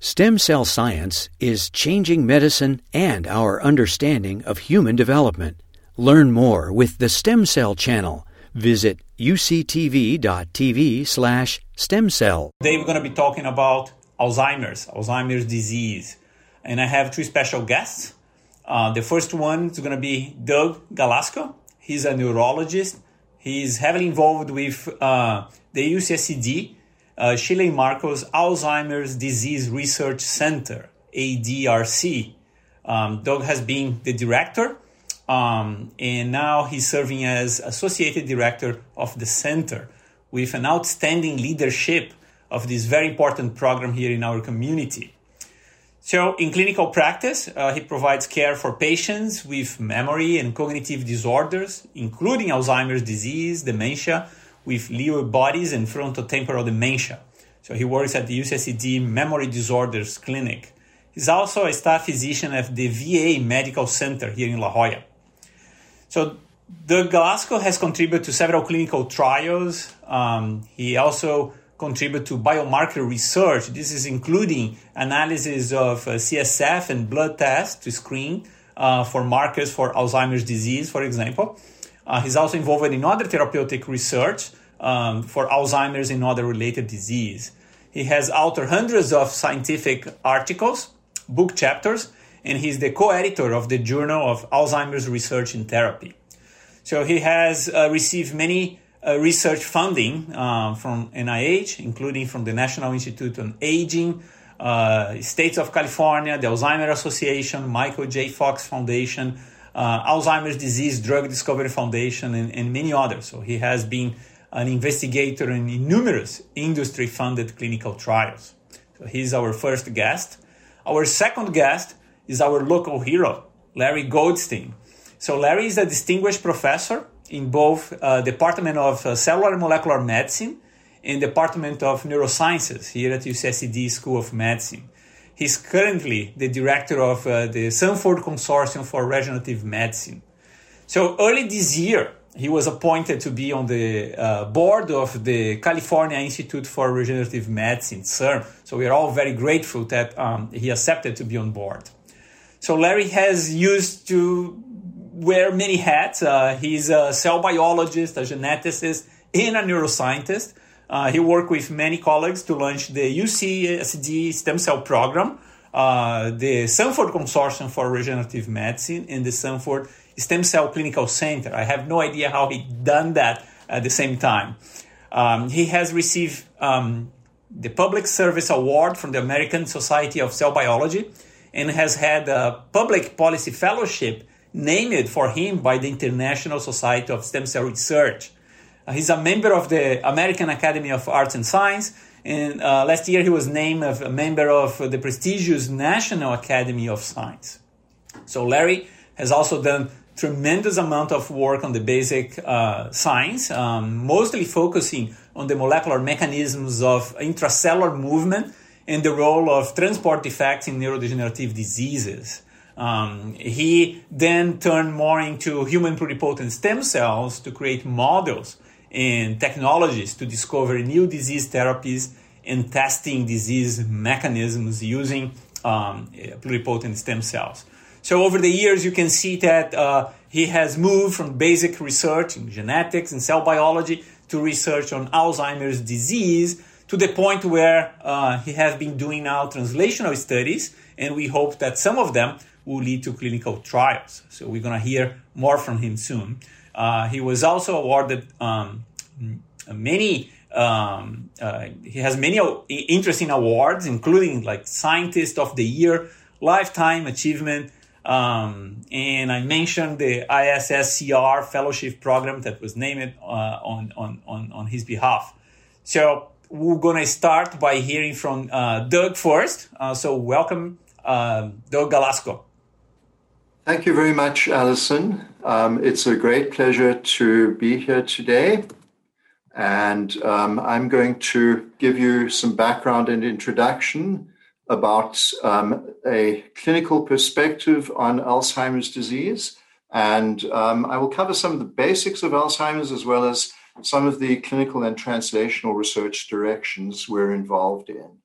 Stem cell science is changing medicine and our understanding of human development. Learn more with the Stem Cell Channel. Visit uctv.tv slash stem cell. Today we're going to be talking about Alzheimer's, Alzheimer's disease. And I have two special guests. Uh, the first one is going to be Doug Galasko. He's a neurologist. He's heavily involved with uh, the UCSD uh, Marcos Alzheimer's Disease Research Center, ADRC. Um, Doug has been the director, um, and now he's serving as associate director of the center with an outstanding leadership of this very important program here in our community. So, in clinical practice, uh, he provides care for patients with memory and cognitive disorders, including Alzheimer's disease, dementia, with Lewy bodies and frontotemporal dementia. So he works at the UCSD Memory Disorders Clinic. He's also a staff physician at the VA Medical Center here in La Jolla. So Doug Galasko has contributed to several clinical trials. Um, he also contributed to biomarker research. This is including analysis of uh, CSF and blood tests to screen uh, for markers for Alzheimer's disease, for example. Uh, he's also involved in other therapeutic research um, for Alzheimer's and other related disease. He has authored hundreds of scientific articles, book chapters, and he's the co-editor of the Journal of Alzheimer's Research and Therapy. So he has uh, received many uh, research funding uh, from NIH, including from the National Institute on Aging, uh, States of California, the Alzheimer Association, Michael J. Fox Foundation, uh, Alzheimer's Disease Drug Discovery Foundation, and, and, many others. So he has been an investigator in numerous industry funded clinical trials. So he's our first guest. Our second guest is our local hero, Larry Goldstein. So Larry is a distinguished professor in both uh, Department of uh, Cellular and Molecular Medicine and Department of Neurosciences here at UCSD School of Medicine. He's currently the director of uh, the Sanford Consortium for Regenerative Medicine. So early this year, he was appointed to be on the uh, board of the California Institute for Regenerative Medicine. So we are all very grateful that um, he accepted to be on board. So Larry has used to wear many hats. Uh, he's a cell biologist, a geneticist, and a neuroscientist. Uh, he worked with many colleagues to launch the UCSD stem cell program, uh, the Sanford Consortium for Regenerative Medicine, and the Sanford Stem Cell Clinical Center. I have no idea how he done that at the same time. Um, he has received um, the Public Service Award from the American Society of Cell Biology and has had a public policy fellowship named for him by the International Society of Stem Cell Research. Uh, he's a member of the American Academy of Arts and Science, and uh, last year he was named a member of the prestigious National Academy of Science. So Larry has also done tremendous amount of work on the basic uh, science, um, mostly focusing on the molecular mechanisms of intracellular movement and the role of transport defects in neurodegenerative diseases. Um, he then turned more into human pluripotent stem cells to create models and technologies to discover new disease therapies and testing disease mechanisms using um, pluripotent stem cells. So over the years, you can see that uh, he has moved from basic research in genetics and cell biology to research on Alzheimer's disease to the point where uh, he has been doing now translational studies, and we hope that some of them will lead to clinical trials. So we're going to hear more from him soon. Uh, he was also awarded um, many. Um, uh, he has many interesting awards, including like Scientist of the Year, Lifetime Achievement, um, and I mentioned the ISSCR fellowship program that was named uh, on, on, on, on his behalf. So we're going to start by hearing from uh, Doug first. Uh, so welcome, uh, Doug Galasko. Thank you very much, Allison. Um, it's a great pleasure to be here today. And um, I'm going to give you some background and introduction about um, a clinical perspective on Alzheimer's disease. And um, I will cover some of the basics of Alzheimer's as well as some of the clinical and translational research directions we're involved in.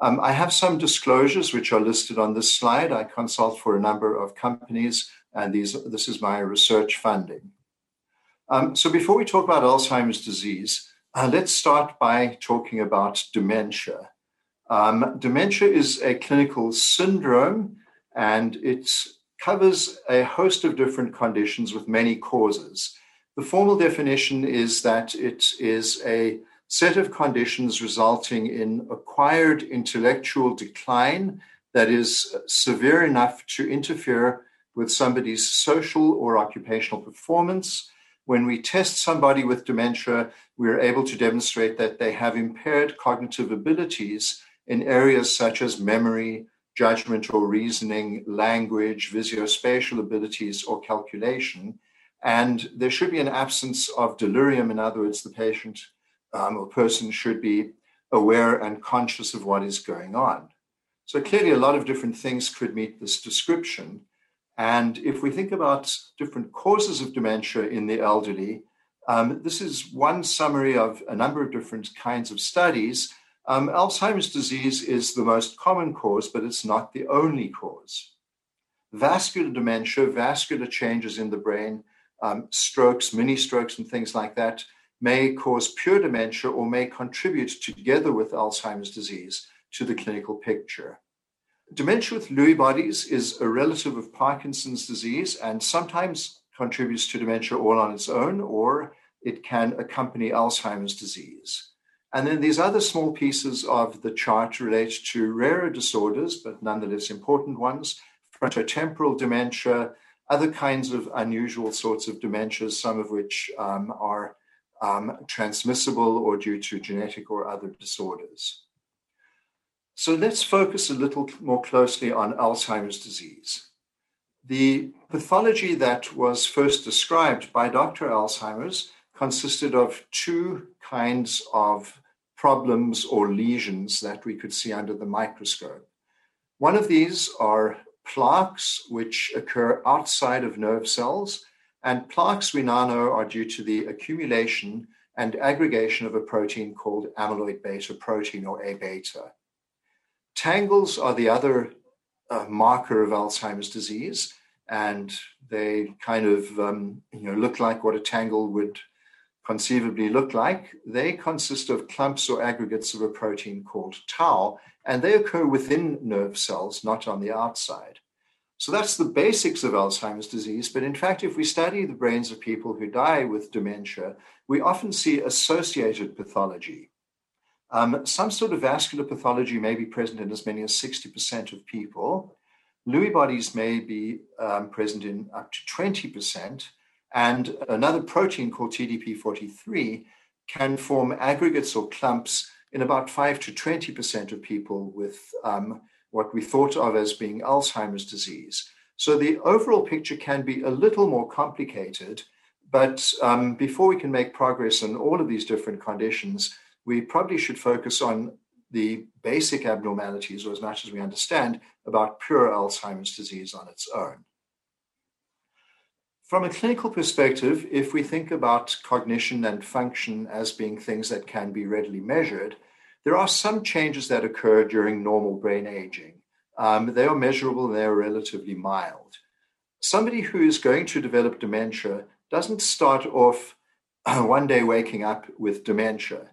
Um, I have some disclosures which are listed on this slide. I consult for a number of companies, and these, this is my research funding. Um, so before we talk about Alzheimer's disease, uh, let's start by talking about dementia. Um, dementia is a clinical syndrome, and it covers a host of different conditions with many causes. The formal definition is that it is a set of conditions resulting in acquired intellectual decline that is severe enough to interfere with somebody's social or occupational performance. When we test somebody with dementia, we are able to demonstrate that they have impaired cognitive abilities in areas such as memory, judgment or reasoning, language, visuospatial abilities, or calculation. And there should be an absence of delirium. In other words, the patient um, or person should be aware and conscious of what is going on. So clearly, a lot of different things could meet this description. And if we think about different causes of dementia in the elderly, um, this is one summary of a number of different kinds of studies. Um, Alzheimer's disease is the most common cause, but it's not the only cause. Vascular dementia, vascular changes in the brain, um, strokes, mini strokes, and things like that may cause pure dementia or may contribute together with Alzheimer's disease to the clinical picture. Dementia with Lewy bodies is a relative of Parkinson's disease and sometimes contributes to dementia all on its own, or it can accompany Alzheimer's disease. And then these other small pieces of the chart relate to rarer disorders, but nonetheless important ones frontotemporal dementia, other kinds of unusual sorts of dementias, some of which um, are um, transmissible or due to genetic or other disorders. So let's focus a little more closely on Alzheimer's disease. The pathology that was first described by Dr. Alzheimer's consisted of two kinds of problems or lesions that we could see under the microscope. One of these are plaques, which occur outside of nerve cells, and plaques we now know are due to the accumulation and aggregation of a protein called amyloid beta protein or A beta. Tangles are the other uh, marker of Alzheimer's disease, and they kind of um, you know look like what a tangle would conceivably look like. They consist of clumps or aggregates of a protein called tau, and they occur within nerve cells, not on the outside. So that's the basics of Alzheimer's disease. But in fact, if we study the brains of people who die with dementia, we often see associated pathology. Um, some sort of vascular pathology may be present in as many as 60% of people. Lewy bodies may be um, present in up to 20%. And another protein called TDP43 can form aggregates or clumps in about 5 to 20% of people with um, what we thought of as being Alzheimer's disease. So the overall picture can be a little more complicated, but um, before we can make progress on all of these different conditions, we probably should focus on the basic abnormalities, or as much as we understand, about pure Alzheimer's disease on its own. From a clinical perspective, if we think about cognition and function as being things that can be readily measured, there are some changes that occur during normal brain aging. Um, they are measurable and they are relatively mild. Somebody who is going to develop dementia doesn't start off one day waking up with dementia.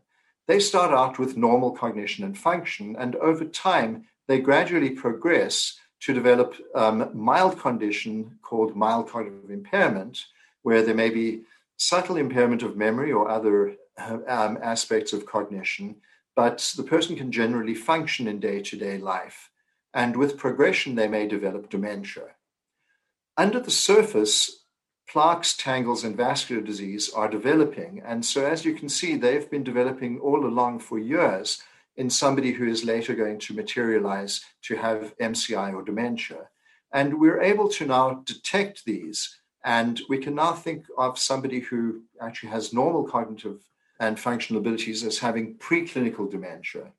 They start out with normal cognition and function, and over time, they gradually progress to develop um, mild condition called mild cognitive impairment, where there may be subtle impairment of memory or other um, aspects of cognition, but the person can generally function in day to day life. And with progression, they may develop dementia. Under the surface, plaques, tangles, and vascular disease are developing. And so, as you can see, they've been developing all along for years in somebody who is later going to materialize to have MCI or dementia. And we're able to now detect these. And we can now think of somebody who actually has normal cognitive and functional abilities as having preclinical dementia.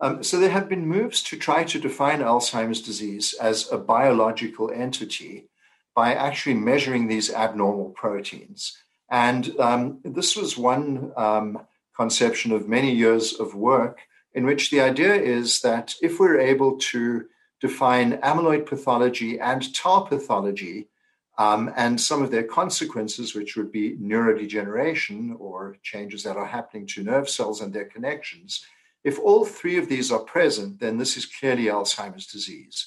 Um, so there have been moves to try to define Alzheimer's disease as a biological entity by actually measuring these abnormal proteins. And um, this was one um, conception of many years of work in which the idea is that if we're able to define amyloid pathology and tau pathology um, and some of their consequences, which would be neurodegeneration or changes that are happening to nerve cells and their connections, if all three of these are present, then this is clearly Alzheimer's disease.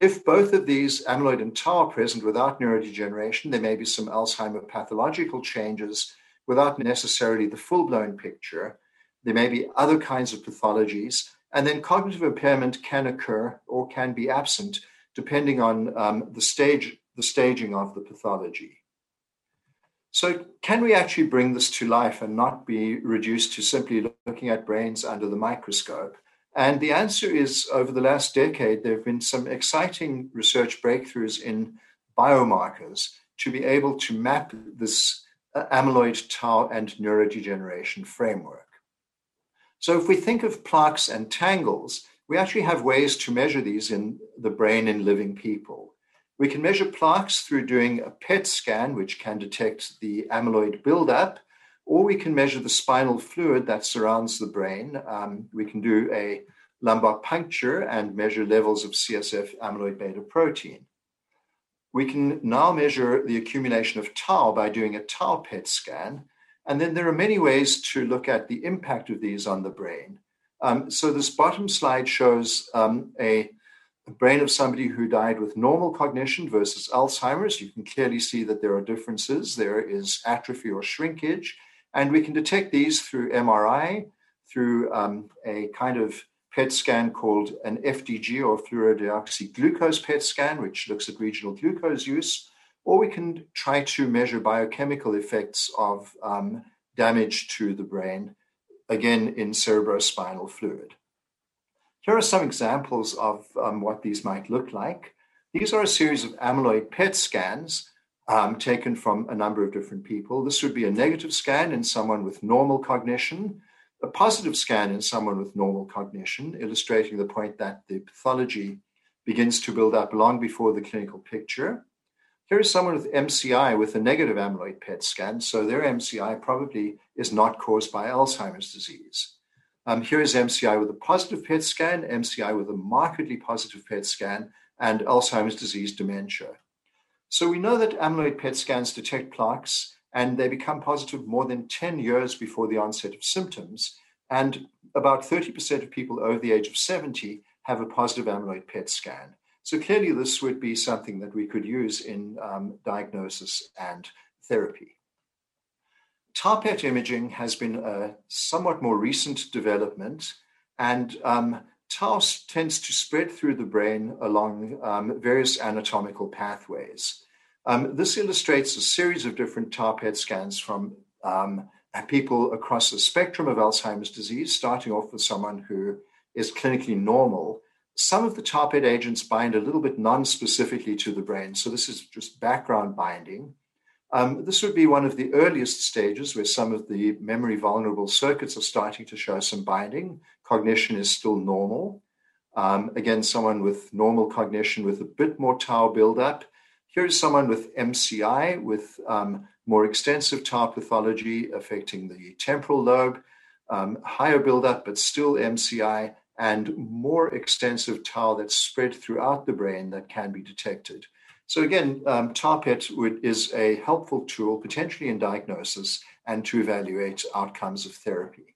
If both of these, amyloid and tau, are present without neurodegeneration, there may be some Alzheimer pathological changes without necessarily the full blown picture. There may be other kinds of pathologies, and then cognitive impairment can occur or can be absent depending on um, the stage, the staging of the pathology. So, can we actually bring this to life and not be reduced to simply looking at brains under the microscope? And the answer is over the last decade, there have been some exciting research breakthroughs in biomarkers to be able to map this amyloid, tau, and neurodegeneration framework. So, if we think of plaques and tangles, we actually have ways to measure these in the brain in living people. We can measure plaques through doing a PET scan, which can detect the amyloid buildup, or we can measure the spinal fluid that surrounds the brain. Um, we can do a lumbar puncture and measure levels of CSF amyloid beta protein. We can now measure the accumulation of tau by doing a tau PET scan. And then there are many ways to look at the impact of these on the brain. Um, so this bottom slide shows um, a brain of somebody who died with normal cognition versus Alzheimer's. You can clearly see that there are differences. There is atrophy or shrinkage, and we can detect these through MRI, through um, a kind of PET scan called an FDG or fluorodeoxyglucose PET scan, which looks at regional glucose use, or we can try to measure biochemical effects of um, damage to the brain, again in cerebrospinal fluid. Here are some examples of um, what these might look like. These are a series of amyloid PET scans um, taken from a number of different people. This would be a negative scan in someone with normal cognition, a positive scan in someone with normal cognition, illustrating the point that the pathology begins to build up long before the clinical picture. Here is someone with MCI with a negative amyloid PET scan, so their MCI probably is not caused by Alzheimer's disease. Um, here is MCI with a positive PET scan, MCI with a markedly positive PET scan, and Alzheimer's disease dementia. So we know that amyloid PET scans detect plaques and they become positive more than 10 years before the onset of symptoms. And about 30% of people over the age of 70 have a positive amyloid PET scan. So clearly, this would be something that we could use in um, diagnosis and therapy. Tau PET imaging has been a somewhat more recent development, and um, tau tends to spread through the brain along um, various anatomical pathways. Um, this illustrates a series of different tau PET scans from um, people across the spectrum of Alzheimer's disease, starting off with someone who is clinically normal. Some of the tau PET agents bind a little bit non specifically to the brain, so this is just background binding. Um, this would be one of the earliest stages where some of the memory vulnerable circuits are starting to show some binding. Cognition is still normal. Um, again, someone with normal cognition with a bit more tau buildup. Here's someone with MCI with um, more extensive tau pathology affecting the temporal lobe, um, higher buildup, but still MCI, and more extensive tau that's spread throughout the brain that can be detected. So again, um, tau PET is a helpful tool potentially in diagnosis and to evaluate outcomes of therapy.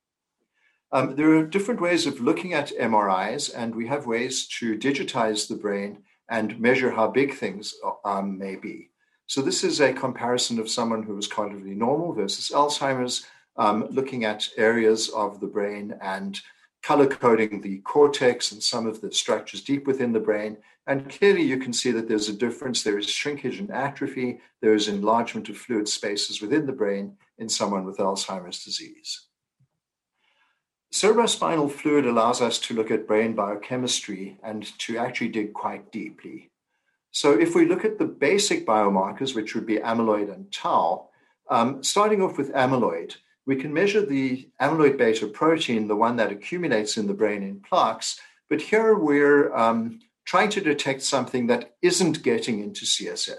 Um, there are different ways of looking at MRIs, and we have ways to digitize the brain and measure how big things um, may be. So this is a comparison of someone who is cognitively normal versus Alzheimer's, um, looking at areas of the brain and color coding the cortex and some of the structures deep within the brain. And clearly, you can see that there's a difference. There is shrinkage and atrophy, there is enlargement of fluid spaces within the brain in someone with Alzheimer's disease. Cerebrospinal fluid allows us to look at brain biochemistry and to actually dig quite deeply. So, if we look at the basic biomarkers, which would be amyloid and tau, um, starting off with amyloid, we can measure the amyloid beta protein, the one that accumulates in the brain in plaques, but here we're um, trying to detect something that isn't getting into CSF.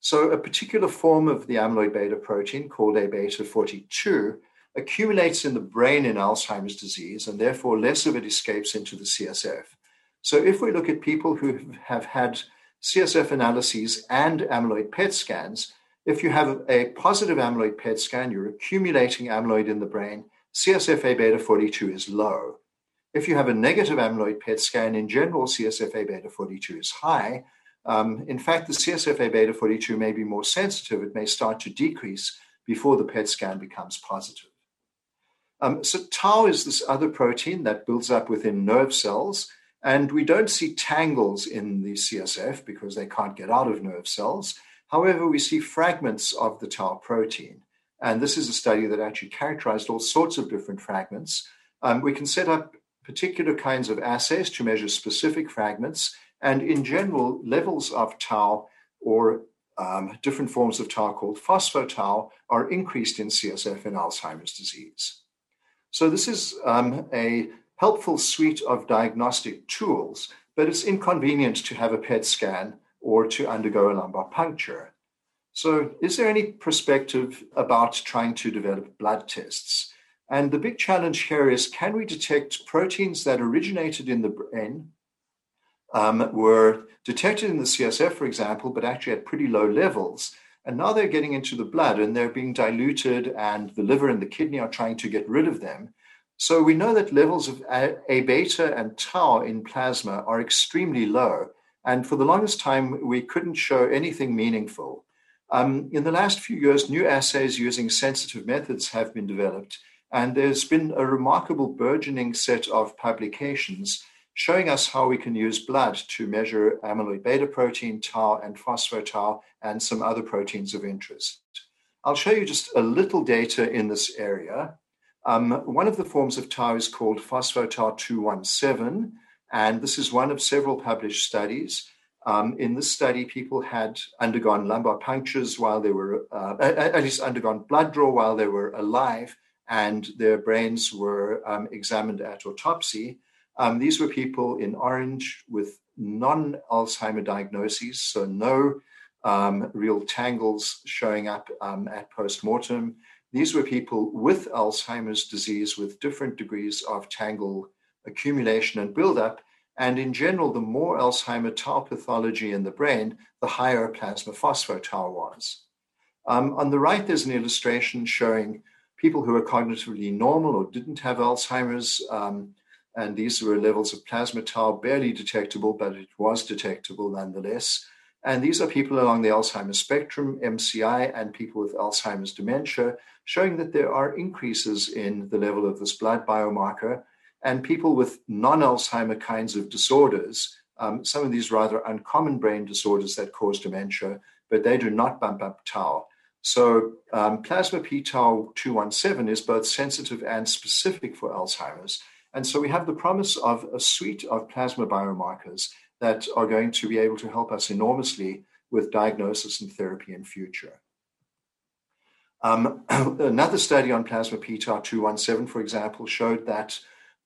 So, a particular form of the amyloid beta protein called A beta 42 accumulates in the brain in Alzheimer's disease, and therefore less of it escapes into the CSF. So if we look at people who have had CSF analyses and amyloid PET scans, if you have a positive amyloid PET scan, you're accumulating amyloid in the brain, CSF A beta 42 is low. If you have a negative amyloid PET scan, in general, CSF A beta 42 is high. Um, in fact, the CSF A beta 42 may be more sensitive. It may start to decrease before the PET scan becomes positive. Um, so, tau is this other protein that builds up within nerve cells and we don't see tangles in the CSF because they can't get out of nerve cells. However, we see fragments of the tau protein. And this is a study that actually characterized all sorts of different fragments. Um, we can set up particular kinds of assays to measure specific fragments. And in general, levels of tau or um, different forms of tau called phosphotau are increased in CSF in Alzheimer's disease. So, this is um, a helpful suite of diagnostic tools, but it's inconvenient to have a PET scan or to undergo a lumbar puncture. So, is there any perspective about trying to develop blood tests? And the big challenge here is can we detect proteins that originated in the brain, um, were detected in the CSF, for example, but actually at pretty low levels? And now they're getting into the blood and they're being diluted, and the liver and the kidney are trying to get rid of them. So we know that levels of A beta and tau in plasma are extremely low. And for the longest time, we couldn't show anything meaningful. Um, in the last few years, new assays using sensitive methods have been developed. And there's been a remarkable burgeoning set of publications showing us how we can use blood to measure amyloid beta protein, tau, and phosphotau, and some other proteins of interest. I'll show you just a little data in this area. Um, one of the forms of tau is called phosphotau 217, and this is one of several published studies. Um, in this study, people had undergone lumbar punctures while they were, uh, at least undergone blood draw while they were alive, and their brains were um, examined at autopsy. Um, these were people in orange with non Alzheimer diagnoses, so no um, real tangles showing up um, at post mortem. These were people with Alzheimer's disease with different degrees of tangle accumulation and buildup. And in general, the more Alzheimer tau pathology in the brain, the higher plasma phosphotau was. Um, on the right, there's an illustration showing people who were cognitively normal or didn't have Alzheimer's. Um, and these were levels of plasma tau barely detectable, but it was detectable nonetheless. And these are people along the Alzheimer's spectrum, MCI, and people with Alzheimer's dementia, showing that there are increases in the level of this blood biomarker. And people with non Alzheimer kinds of disorders, um, some of these rather uncommon brain disorders that cause dementia, but they do not bump up tau. So, um, plasma p tau 217 is both sensitive and specific for Alzheimer's. And so, we have the promise of a suite of plasma biomarkers that are going to be able to help us enormously with diagnosis and therapy in future. Um, another study on plasma p-tau 217, for example, showed that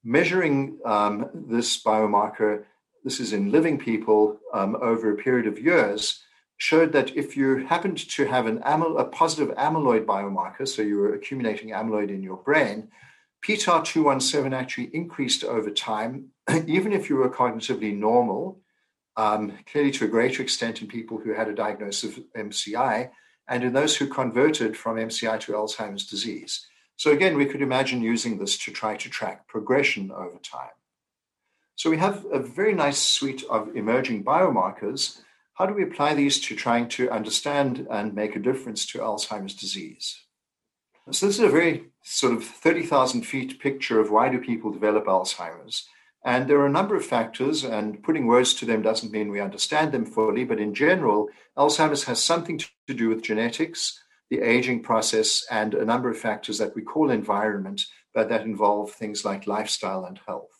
measuring um, this biomarker, this is in living people um, over a period of years, showed that if you happened to have an a positive amyloid biomarker, so you were accumulating amyloid in your brain, p-tau 217 actually increased over time, even if you were cognitively normal, um, clearly to a greater extent in people who had a diagnosis of MCI, and in those who converted from MCI to Alzheimer's disease. So, again, we could imagine using this to try to track progression over time. So, we have a very nice suite of emerging biomarkers. How do we apply these to trying to understand and make a difference to Alzheimer's disease? So, this is a very sort of 30,000 feet picture of why do people develop Alzheimer's. And there are a number of factors, and putting words to them doesn't mean we understand them fully, but in general, Alzheimer's has something to do with genetics, the aging process, and a number of factors that we call environment, but that involve things like lifestyle and health.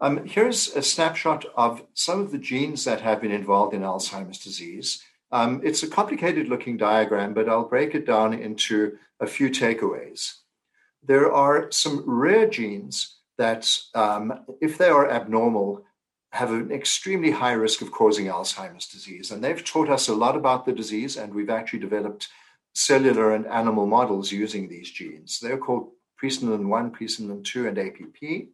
Um, here's a snapshot of some of the genes that have been involved in Alzheimer's disease. Um, it's a complicated looking diagram, but I'll break it down into a few takeaways. There are some rare genes that um, if they are abnormal, have an extremely high risk of causing Alzheimer's disease. And they've taught us a lot about the disease, and we've actually developed cellular and animal models using these genes. They're called presenilin 1, presenilin 2, and APP.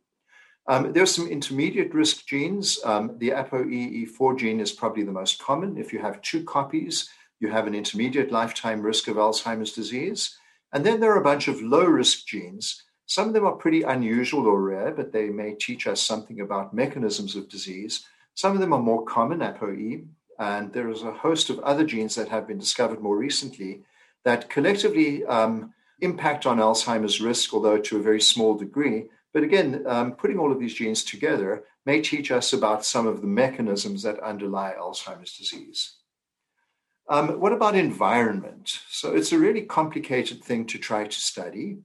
Um, there are some intermediate risk genes. Um, the ApoE4 gene is probably the most common. If you have two copies, you have an intermediate lifetime risk of Alzheimer's disease. And then there are a bunch of low risk genes. Some of them are pretty unusual or rare, but they may teach us something about mechanisms of disease. Some of them are more common, ApoE, and there is a host of other genes that have been discovered more recently that collectively um, impact on Alzheimer's risk, although to a very small degree. But again, um, putting all of these genes together may teach us about some of the mechanisms that underlie Alzheimer's disease. Um, what about environment? So it's a really complicated thing to try to study.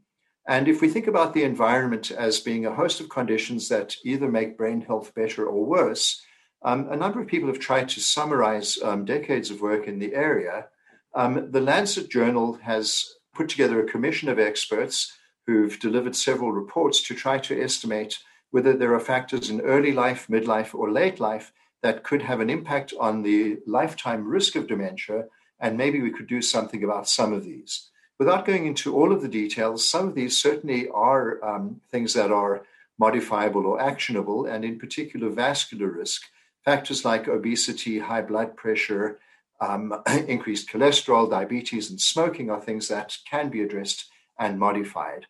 And if we think about the environment as being a host of conditions that either make brain health better or worse, um, a number of people have tried to summarize um, decades of work in the area. Um, the Lancet Journal has put together a commission of experts who've delivered several reports to try to estimate whether there are factors in early life, midlife, or late life that could have an impact on the lifetime risk of dementia. And maybe we could do something about some of these. Without going into all of the details, some of these certainly are um, things that are modifiable or actionable, and in particular, vascular risk. Factors like obesity, high blood pressure, um, increased cholesterol, diabetes, and smoking are things that can be addressed and modified.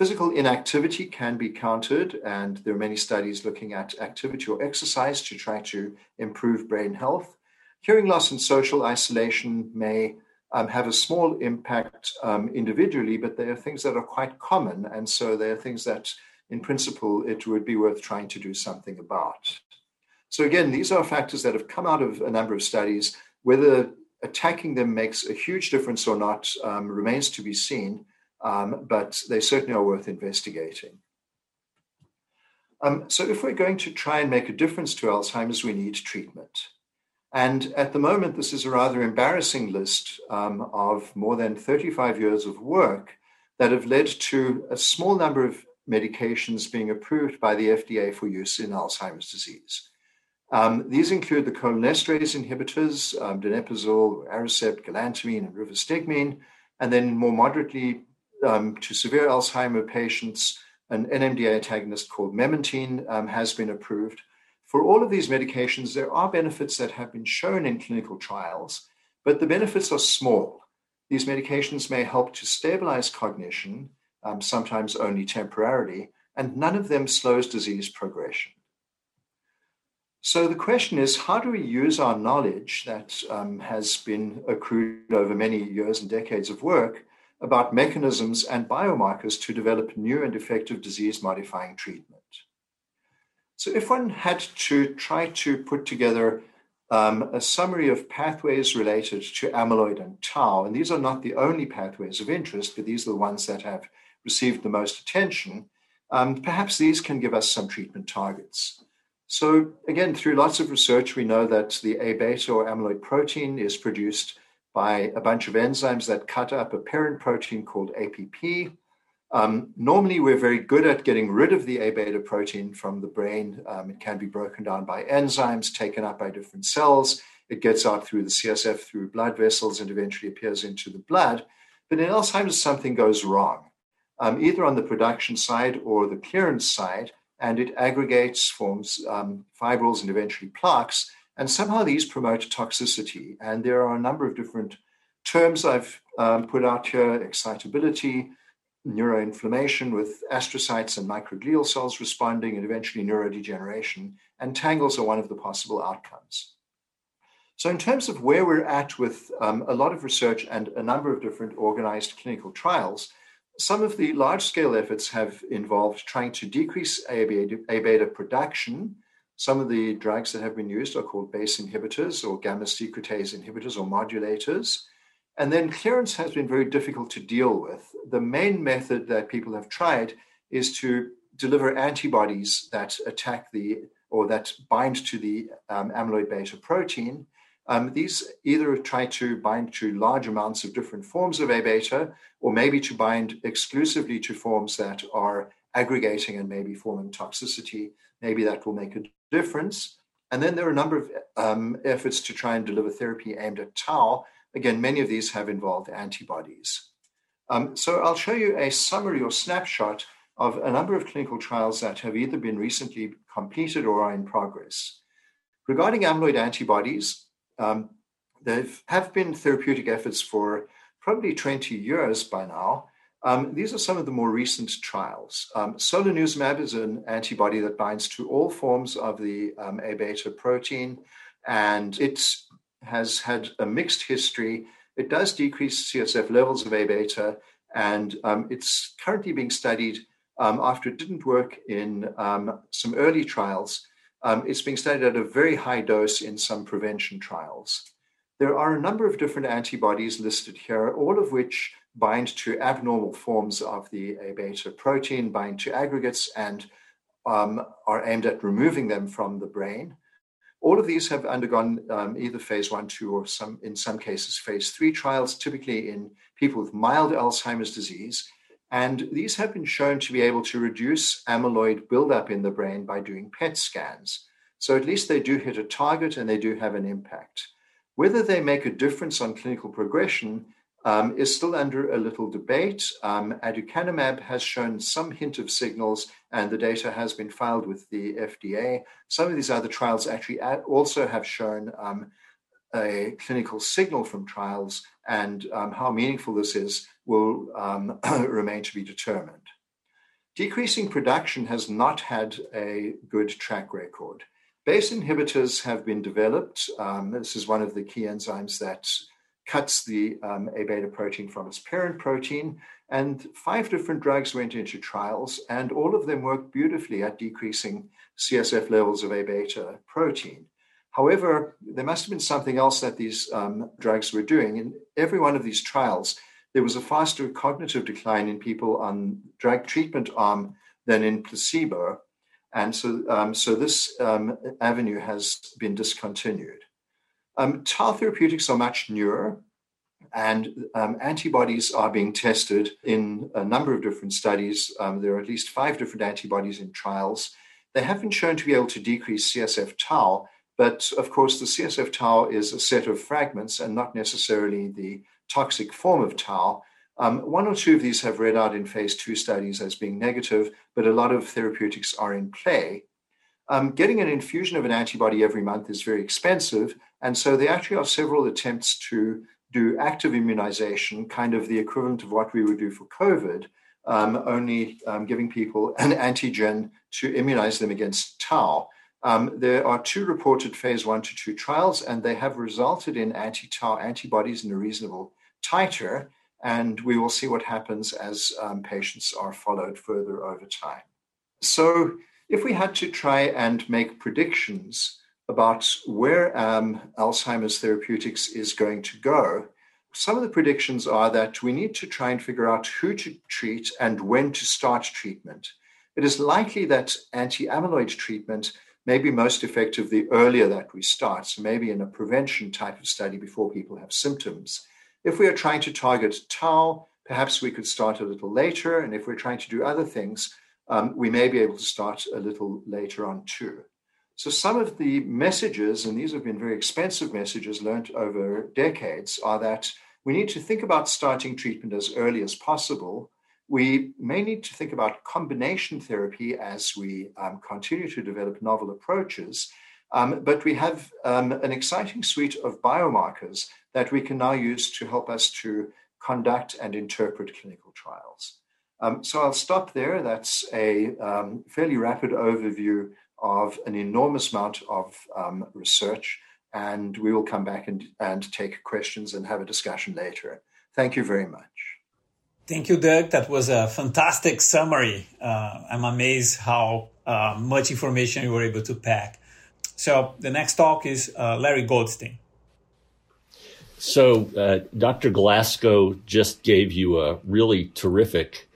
Physical inactivity can be countered, and there are many studies looking at activity or exercise to try to improve brain health. Hearing loss and social isolation may um, have a small impact um, individually, but they are things that are quite common. And so they are things that, in principle, it would be worth trying to do something about. So, again, these are factors that have come out of a number of studies. Whether attacking them makes a huge difference or not um, remains to be seen, um, but they certainly are worth investigating. Um, so, if we're going to try and make a difference to Alzheimer's, we need treatment. And at the moment, this is a rather embarrassing list um, of more than 35 years of work that have led to a small number of medications being approved by the FDA for use in Alzheimer's disease. Um, these include the cholinesterase inhibitors, um, donepezil, Aricept, galantamine, and rivastigmine, and then more moderately um, to severe Alzheimer patients, an NMDA antagonist called memantine um, has been approved. For all of these medications, there are benefits that have been shown in clinical trials, but the benefits are small. These medications may help to stabilize cognition, um, sometimes only temporarily, and none of them slows disease progression. So the question is how do we use our knowledge that um, has been accrued over many years and decades of work about mechanisms and biomarkers to develop new and effective disease modifying treatment? So, if one had to try to put together um, a summary of pathways related to amyloid and tau, and these are not the only pathways of interest, but these are the ones that have received the most attention, um, perhaps these can give us some treatment targets. So, again, through lots of research, we know that the A beta or amyloid protein is produced by a bunch of enzymes that cut up a parent protein called APP. Um, normally, we're very good at getting rid of the A beta protein from the brain. Um, it can be broken down by enzymes, taken up by different cells. It gets out through the CSF, through blood vessels, and eventually appears into the blood. But in Alzheimer's, something goes wrong, um, either on the production side or the clearance side, and it aggregates, forms um, fibrils, and eventually plaques. And somehow these promote toxicity. And there are a number of different terms I've um, put out here excitability, neuroinflammation with astrocytes and microglial cells responding, and eventually neurodegeneration. And tangles are one of the possible outcomes. So, in terms of where we're at with um, a lot of research and a number of different organized clinical trials, some of the large scale efforts have involved trying to decrease A beta production. Some of the drugs that have been used are called BACE inhibitors or gamma secretase inhibitors or modulators. And then clearance has been very difficult to deal with. The main method that people have tried is to deliver antibodies that attack the or that bind to the um, amyloid beta protein. Um, these either try to bind to large amounts of different forms of A beta, or maybe to bind exclusively to forms that are aggregating and maybe forming toxicity. Maybe that will make a difference. And then there are a number of um, efforts to try and deliver therapy aimed at tau, again, many of these have involved antibodies. Um, so I'll show you a summary or snapshot of a number of clinical trials that have either been recently completed or are in progress. Regarding amyloid antibodies, um, there have been therapeutic efforts for probably 20 years by now. Um, these are some of the more recent trials. Um, is an antibody that binds to all forms of the um, A beta protein, and it has had a mixed history. It does decrease CSF levels of A beta, and um, it's currently being studied um, after it didn't work in um, some early trials. it's being studied at a very high dose in some prevention trials. There are a number of different antibodies listed here, all of which bind to abnormal forms of the A beta protein, bind to aggregates, and um, are aimed at removing them from the brain. All of these have undergone um, either phase one, two, or some, in some cases, phase three trials, typically in people with mild Alzheimer's disease. And these have been shown to be able to reduce amyloid buildup in the brain by doing PET scans. So at least they do hit a target and they do have an impact. Whether they make a difference on clinical progression um, is still under a little debate. Um, aducanumab has shown some hint of signals, and the data has been filed with the FDA. Some of these other trials actually also have shown um, a clinical signal from trials, and um, how meaningful this is will um, remain to be determined. Decreasing production has not had a good track record. BACE inhibitors have been developed. Um, this is one of the key enzymes that cuts the um, A beta protein from its parent protein. And five different drugs went into trials, and all of them worked beautifully at decreasing CSF levels of A beta protein. However, there must have been something else that these um, drugs were doing. In every one of these trials, there was a faster cognitive decline in people on drug treatment arm than in placebo. And so, um, so this um, avenue has been discontinued. Um, tau therapeutics are much newer, and um, antibodies are being tested in a number of different studies. Um, there are at least five different antibodies in trials. They have been shown to be able to decrease CSF tau, but of course, the CSF tau is a set of fragments and not necessarily the toxic form of tau. Um, one or two of these have read out in phase two studies as being negative, but a lot of therapeutics are in play. Um, getting an infusion of an antibody every month is very expensive. And so there actually are several attempts to do active immunization, kind of the equivalent of what we would do for COVID, um, only um, giving people an antigen to immunize them against tau. Um, there are two reported phase one to two trials, and they have resulted in anti tau antibodies in a reasonable titer and we will see what happens as um, patients are followed further over time. So, if we had to try and make predictions about where um, Alzheimer's therapeutics is going to go, some of the predictions are that we need to try and figure out who to treat and when to start treatment. It is likely that anti amyloid treatment may be most effective the earlier that we start, so maybe in a prevention type of study before people have symptoms. If we are trying to target tau, perhaps we could start a little later. And if we're trying to do other things, um, we may be able to start a little later on too. So, some of the messages, and these have been very expensive messages learned over decades, are that we need to think about starting treatment as early as possible. We may need to think about combination therapy as we um, continue to develop novel approaches. Um, but we have um, an exciting suite of biomarkers that we can now use to help us to conduct and interpret clinical trials. Um, so I'll stop there. That's a um, fairly rapid overview of an enormous amount of um, research, and we will come back and, and take questions and have a discussion later. Thank you very much. Thank you, Doug. That was a fantastic summary. Uh, I'm amazed how uh, much information you were able to pack. So the next talk is uh, Larry Goldstein. So, uh, Dr. Galasko just gave you a really terrific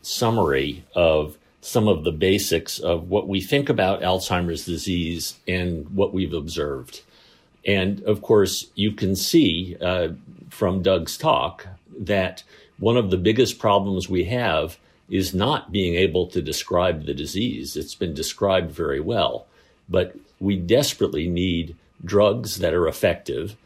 summary of some of the basics of what we think about Alzheimer's disease and what we've observed. And of course, you can see uh, from Doug's talk that one of the biggest problems we have is not being able to describe the disease. It's been described very well, but we desperately need drugs that are effective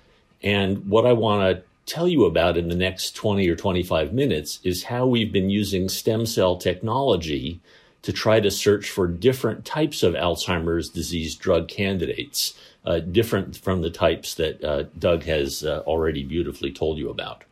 and what I want to tell you about in the next 20 or 25 minutes is how we've been using stem cell technology to try to search for different types of Alzheimer's disease drug candidates, uh, different from the types that uh, Doug has uh, already beautifully told you about.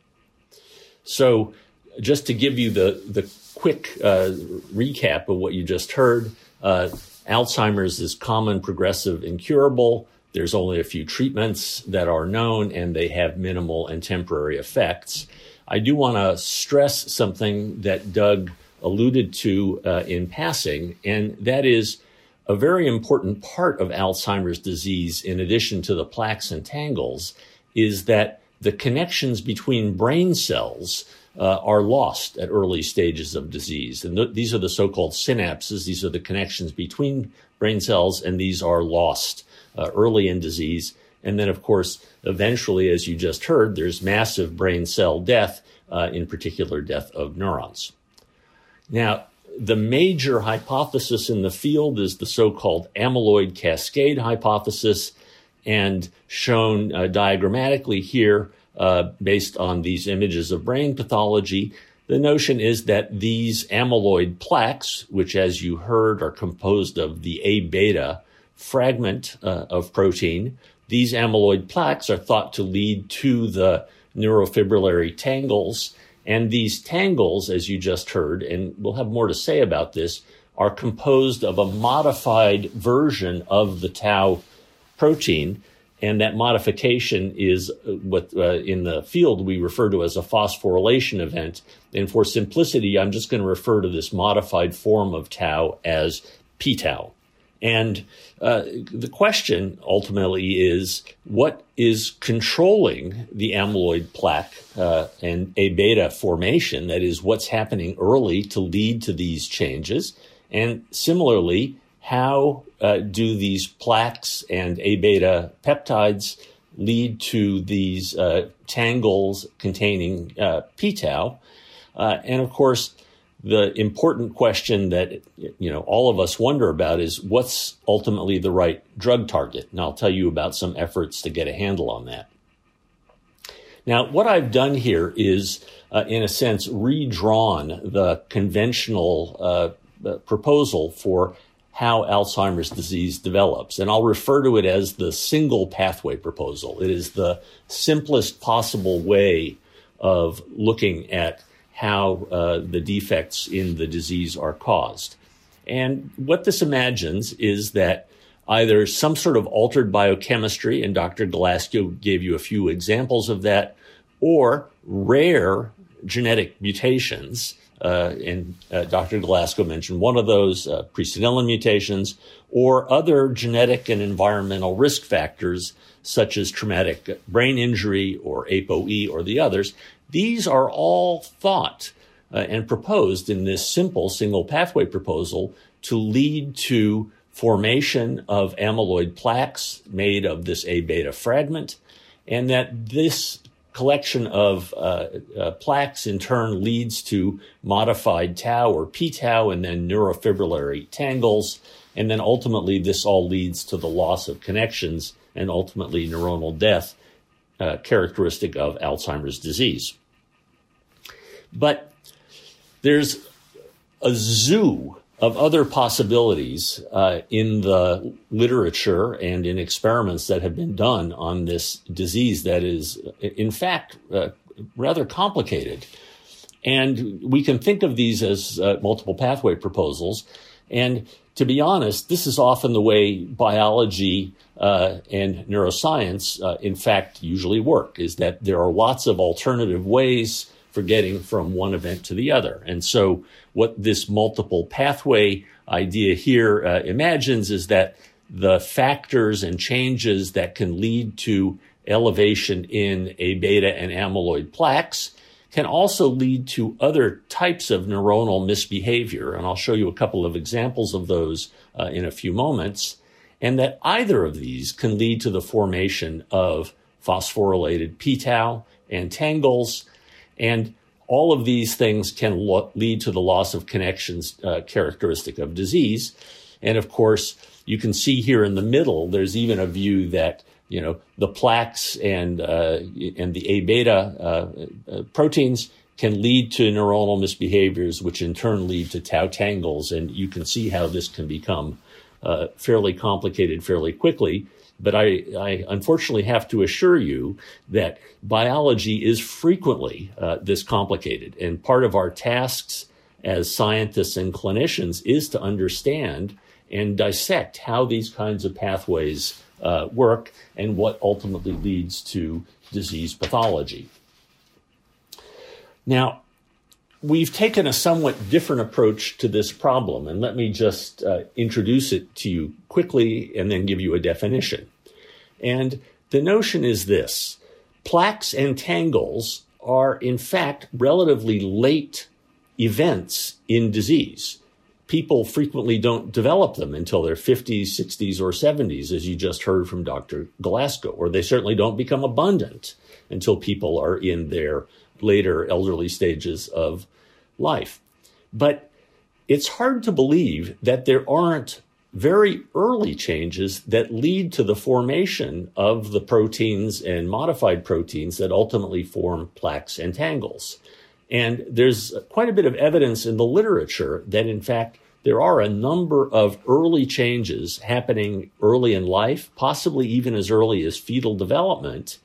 So, just to give you the, the quick uh, recap of what you just heard, uh, Alzheimer's is common, progressive, incurable. There's only a few treatments that are known, and they have minimal and temporary effects. I do want to stress something that Doug alluded to uh, in passing, and that is a very important part of Alzheimer's disease, in addition to the plaques and tangles, is that the connections between brain cells uh, are lost at early stages of disease. And th- these are the so called synapses. These are the connections between brain cells, and these are lost uh, early in disease. And then, of course, eventually, as you just heard, there's massive brain cell death, uh, in particular, death of neurons. Now, the major hypothesis in the field is the so called amyloid cascade hypothesis, and shown uh, diagrammatically here uh, based on these images of brain pathology. The notion is that these amyloid plaques, which, as you heard, are composed of the A beta fragment uh, of protein, these amyloid plaques are thought to lead to the neurofibrillary tangles. And these tangles, as you just heard, and we'll have more to say about this, are composed of a modified version of the tau protein and that modification is uh, what uh, in the field we refer to as a phosphorylation event. And for simplicity, I'm just going to refer to this modified form of tau as p-tau. And uh, the question ultimately is what is controlling the amyloid plaque uh, and A beta formation? That is, what's happening early to lead to these changes. And similarly, how uh, do these plaques and A beta peptides lead to these uh, tangles containing uh, p tau? And of course, the important question that you know all of us wonder about is what's ultimately the right drug target. And I'll tell you about some efforts to get a handle on that. Now, what I've done here is, uh, in a sense, redrawn the conventional uh, proposal for how Alzheimer's disease develops. And I'll refer to it as the single pathway proposal. It is the simplest possible way of looking at how uh, the defects in the disease are caused. And what this imagines is that either some sort of altered biochemistry, and Dr. Galasko gave you a few examples of that, or rare genetic mutations uh, and uh, Dr. Galasko mentioned one of those, uh, presenilin mutations, or other genetic and environmental risk factors, such as traumatic brain injury or ApoE or the others. These are all thought uh, and proposed in this simple single pathway proposal to lead to formation of amyloid plaques made of this A beta fragment, and that this collection of uh, uh, plaques in turn leads to modified tau or p-tau and then neurofibrillary tangles. And then ultimately, this all leads to the loss of connections and ultimately neuronal death, uh, characteristic of Alzheimer's disease. But there's a zoo of other possibilities uh, in the literature and in experiments that have been done on this disease that is, in fact, uh, rather complicated. And we can think of these as uh, multiple pathway proposals. And to be honest, this is often the way biology uh, and neuroscience, uh, in fact, usually work, is that there are lots of alternative ways for getting from one event to the other. And so what this multiple pathway idea here uh, imagines is that the factors and changes that can lead to elevation in A beta and amyloid plaques can also lead to other types of neuronal misbehavior. And I'll show you a couple of examples of those uh, in a few moments. And that either of these can lead to the formation of phosphorylated p tau and tangles. And all of these things can lo- lead to the loss of connections uh, characteristic of disease. And of course, you can see here in the middle, there's even a view that you know the plaques and uh, and the A beta uh, uh, proteins can lead to neuronal misbehaviors, which in turn lead to tau tangles, and you can see how this can become uh, fairly complicated fairly quickly. But I, I, unfortunately have to assure you that biology is frequently uh, this complicated, and part of our tasks as scientists and clinicians is to understand and dissect how these kinds of pathways uh, work and what ultimately leads to disease pathology. Now, we've taken a somewhat different approach to this problem, and let me just uh, introduce it to you quickly and then give you a definition. And the notion is this plaques and tangles are, in fact, relatively late events in disease. People frequently don't develop them until their 50s, 60s, or 70s, as you just heard from Dr. Galasko, or they certainly don't become abundant until people are in their later elderly stages of life. But it's hard to believe that there aren't very early changes that lead to the formation of the proteins and modified proteins that ultimately form plaques and tangles. And there's quite a bit of evidence in the literature that, in fact, there are a number of early changes happening early in life, possibly even as early as fetal development,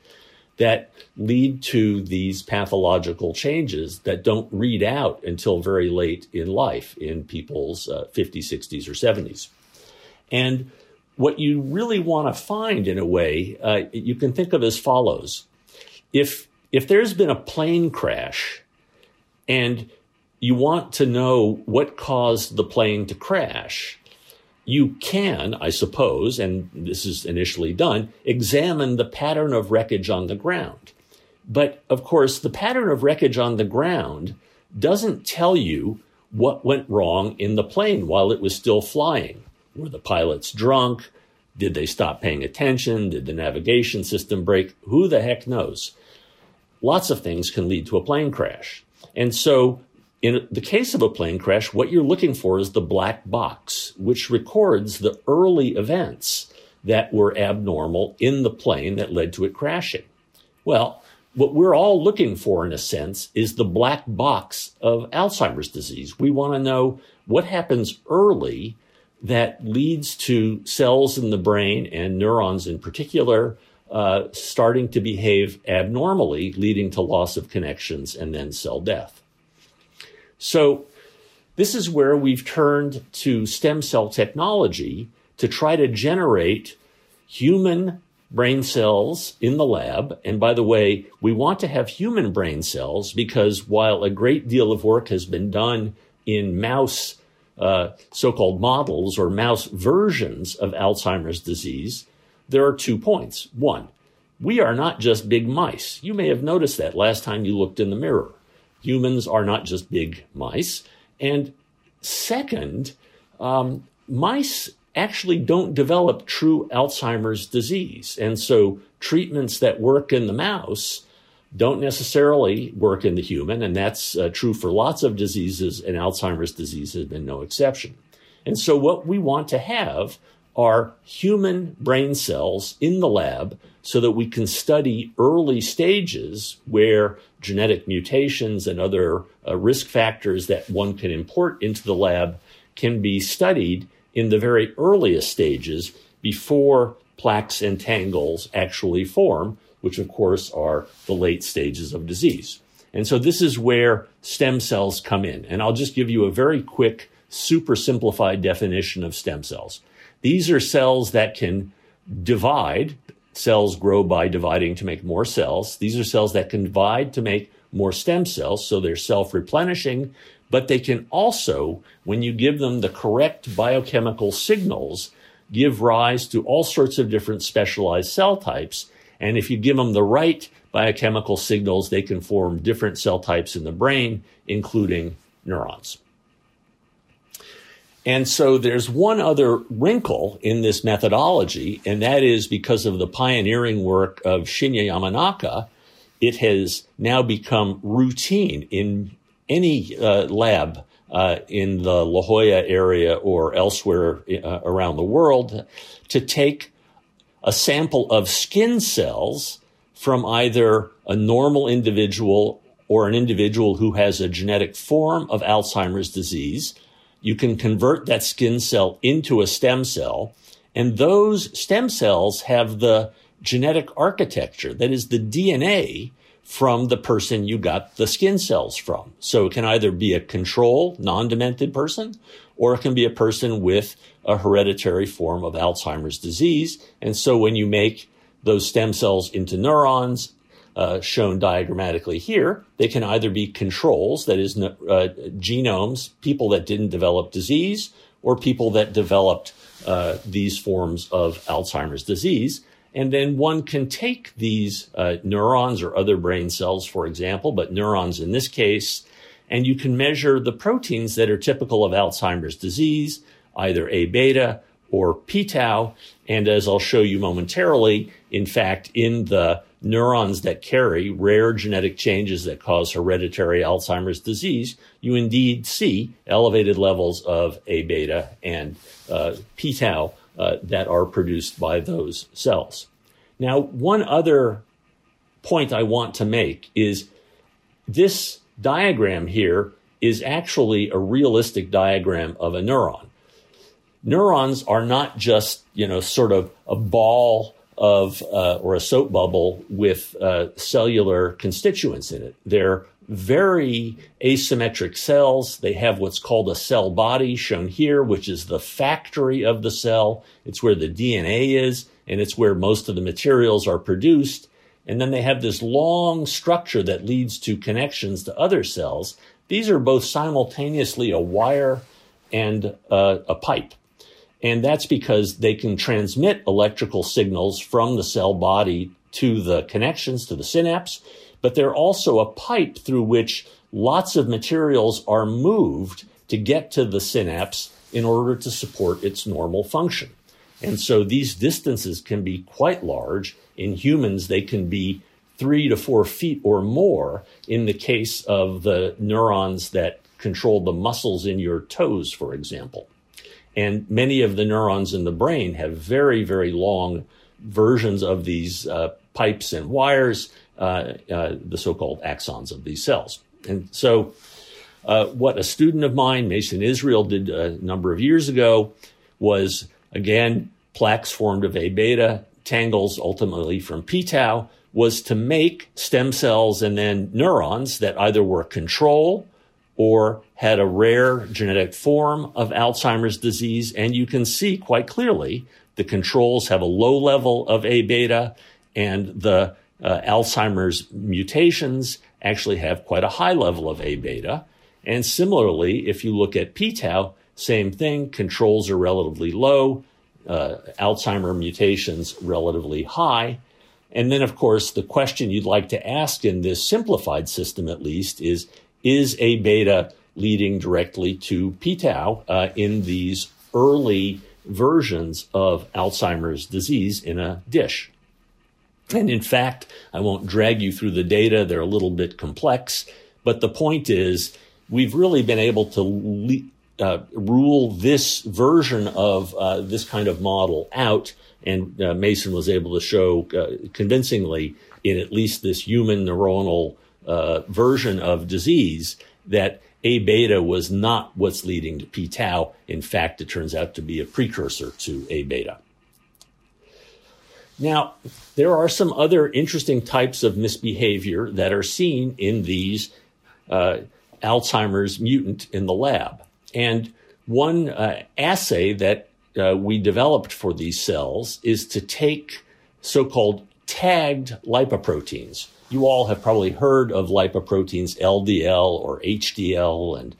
that lead to these pathological changes that don't read out until very late in life in people's uh, 50s, 60s, or 70s. And what you really want to find in a way, uh, you can think of as follows. If, if there's been a plane crash and you want to know what caused the plane to crash, you can, I suppose, and this is initially done, examine the pattern of wreckage on the ground. But of course, the pattern of wreckage on the ground doesn't tell you what went wrong in the plane while it was still flying. Were the pilots drunk? Did they stop paying attention? Did the navigation system break? Who the heck knows? Lots of things can lead to a plane crash. And so, in the case of a plane crash, what you're looking for is the black box, which records the early events that were abnormal in the plane that led to it crashing. Well, what we're all looking for, in a sense, is the black box of Alzheimer's disease. We want to know what happens early that leads to cells in the brain and neurons in particular uh, starting to behave abnormally, leading to loss of connections and then cell death. So, this is where we've turned to stem cell technology to try to generate human brain cells in the lab. And by the way, we want to have human brain cells because while a great deal of work has been done in mouse uh, so called models or mouse versions of Alzheimer's disease, there are two points. One, we are not just big mice. You may have noticed that last time you looked in the mirror. Humans are not just big mice. And second, um, mice actually don't develop true Alzheimer's disease. And so treatments that work in the mouse don't necessarily work in the human, and that's uh, true for lots of diseases, and Alzheimer's disease has been no exception. And so, what we want to have are human brain cells in the lab so that we can study early stages where genetic mutations and other uh, risk factors that one can import into the lab can be studied in the very earliest stages before plaques and tangles actually form which of course are the late stages of disease. And so this is where stem cells come in. And I'll just give you a very quick, super simplified definition of stem cells. These are cells that can divide. Cells grow by dividing to make more cells. These are cells that can divide to make more stem cells, so they're self replenishing, but they can also, when you give them the correct biochemical signals, give rise to all sorts of different specialized cell types and if you give them the right biochemical signals, they can form different cell types in the brain, including neurons. And so there's one other wrinkle in this methodology, and that is because of the pioneering work of Shinya Yamanaka, it has now become routine in any uh, lab uh, in the La Jolla area or elsewhere uh, around the world to take a sample of skin cells from either a normal individual or an individual who has a genetic form of Alzheimer's disease. You can convert that skin cell into a stem cell, and those stem cells have the genetic architecture, that is the DNA from the person you got the skin cells from. So it can either be a control, non-demented person, or it can be a person with a hereditary form of Alzheimer's disease. And so when you make those stem cells into neurons, uh, shown diagrammatically here, they can either be controls, that is, uh, genomes, people that didn't develop disease, or people that developed uh, these forms of Alzheimer's disease. And then one can take these uh, neurons or other brain cells, for example, but neurons in this case, and you can measure the proteins that are typical of Alzheimer's disease, either A beta or p tau. And as I'll show you momentarily, in fact, in the neurons that carry rare genetic changes that cause hereditary Alzheimer's disease, you indeed see elevated levels of A beta and uh, p tau uh, that are produced by those cells. Now, one other point I want to make is this diagram here is actually a realistic diagram of a neuron. Neurons are not just, you know, sort of a ball of uh, or a soap bubble with uh, cellular constituents in it. They're very asymmetric cells. They have what's called a cell body shown here, which is the factory of the cell. It's where the DNA is, and it's where most of the materials are produced. And then they have this long structure that leads to connections to other cells. These are both simultaneously a wire and uh, a pipe. And that's because they can transmit electrical signals from the cell body to the connections to the synapse but they're also a pipe through which lots of materials are moved to get to the synapse in order to support its normal function. And so these distances can be quite large. In humans, they can be three to four feet or more in the case of the neurons that control the muscles in your toes, for example. And many of the neurons in the brain have very, very long versions of these uh, pipes and wires uh, uh, the so-called axons of these cells. And so, uh, what a student of mine, Mason Israel, did a number of years ago was again plaques formed of A beta, tangles ultimately from p tau, was to make stem cells and then neurons that either were control or had a rare genetic form of Alzheimer's disease. And you can see quite clearly the controls have a low level of A beta and the uh, Alzheimer's mutations actually have quite a high level of A beta. And similarly, if you look at p tau, same thing, controls are relatively low, uh, Alzheimer mutations relatively high. And then, of course, the question you'd like to ask in this simplified system, at least, is is A beta leading directly to p tau uh, in these early versions of Alzheimer's disease in a dish? And in fact, I won't drag you through the data. They're a little bit complex. But the point is, we've really been able to le- uh, rule this version of uh, this kind of model out. And uh, Mason was able to show uh, convincingly in at least this human neuronal uh, version of disease that A beta was not what's leading to p tau. In fact, it turns out to be a precursor to A beta. Now, there are some other interesting types of misbehavior that are seen in these uh, Alzheimer's mutant in the lab. And one uh, assay that uh, we developed for these cells is to take so called tagged lipoproteins. You all have probably heard of lipoproteins LDL or HDL, and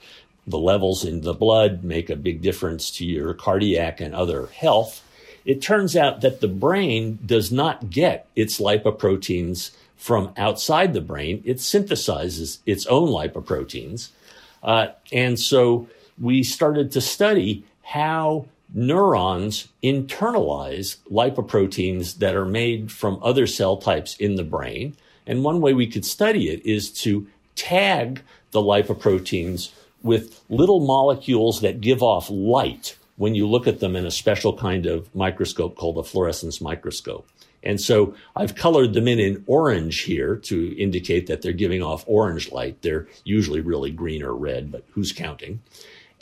the levels in the blood make a big difference to your cardiac and other health. It turns out that the brain does not get its lipoproteins from outside the brain. It synthesizes its own lipoproteins. Uh, and so we started to study how neurons internalize lipoproteins that are made from other cell types in the brain. And one way we could study it is to tag the lipoproteins with little molecules that give off light when you look at them in a special kind of microscope called a fluorescence microscope. And so I've colored them in in orange here to indicate that they're giving off orange light. They're usually really green or red, but who's counting?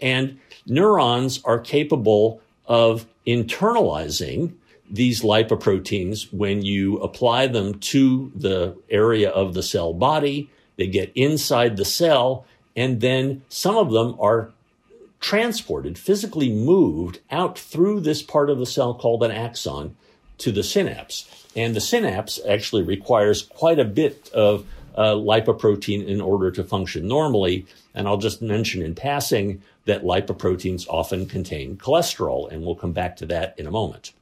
And neurons are capable of internalizing these lipoproteins when you apply them to the area of the cell body. They get inside the cell, and then some of them are transported, physically moved out through this part of the cell called an axon to the synapse. And the synapse actually requires quite a bit of uh, lipoprotein in order to function normally. And I'll just mention in passing that lipoproteins often contain cholesterol, and we'll come back to that in a moment.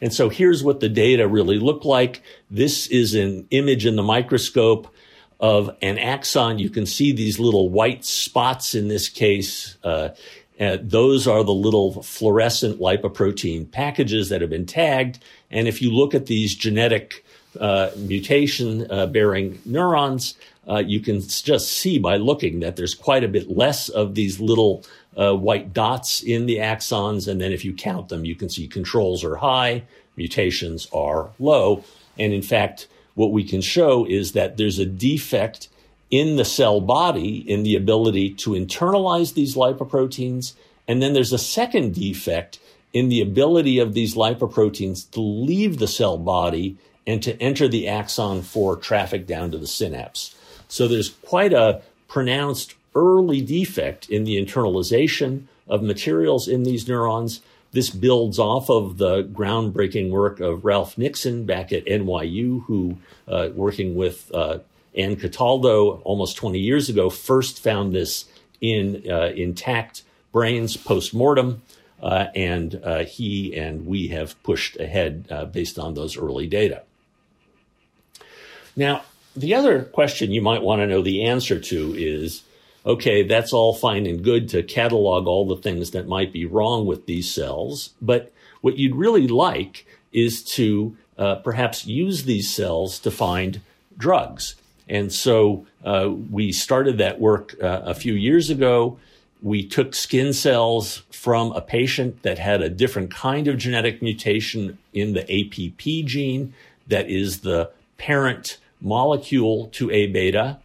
And so here's what the data really look like. This is an image in the microscope of an axon. You can see these little white spots in this case. Uh, uh, those are the little fluorescent lipoprotein packages that have been tagged. And if you look at these genetic uh, mutation uh, bearing neurons, uh, you can just see by looking that there's quite a bit less of these little uh, white dots in the axons. And then if you count them, you can see controls are high, mutations are low. And in fact, what we can show is that there's a defect in the cell body in the ability to internalize these lipoproteins. And then there's a second defect in the ability of these lipoproteins to leave the cell body and to enter the axon for traffic down to the synapse. So there's quite a pronounced early defect in the internalization of materials in these neurons. This builds off of the groundbreaking work of Ralph Nixon back at NYU, who, uh, working with uh, Ann Cataldo almost 20 years ago, first found this in uh, intact brains post mortem. Uh, and uh, he and we have pushed ahead uh, based on those early data. Now, the other question you might want to know the answer to is okay, that's all fine and good to catalog all the things that might be wrong with these cells, but what you'd really like is to uh, perhaps use these cells to find drugs. And so uh, we started that work uh, a few years ago. We took skin cells from a patient that had a different kind of genetic mutation in the APP gene that is the parent molecule to A beta,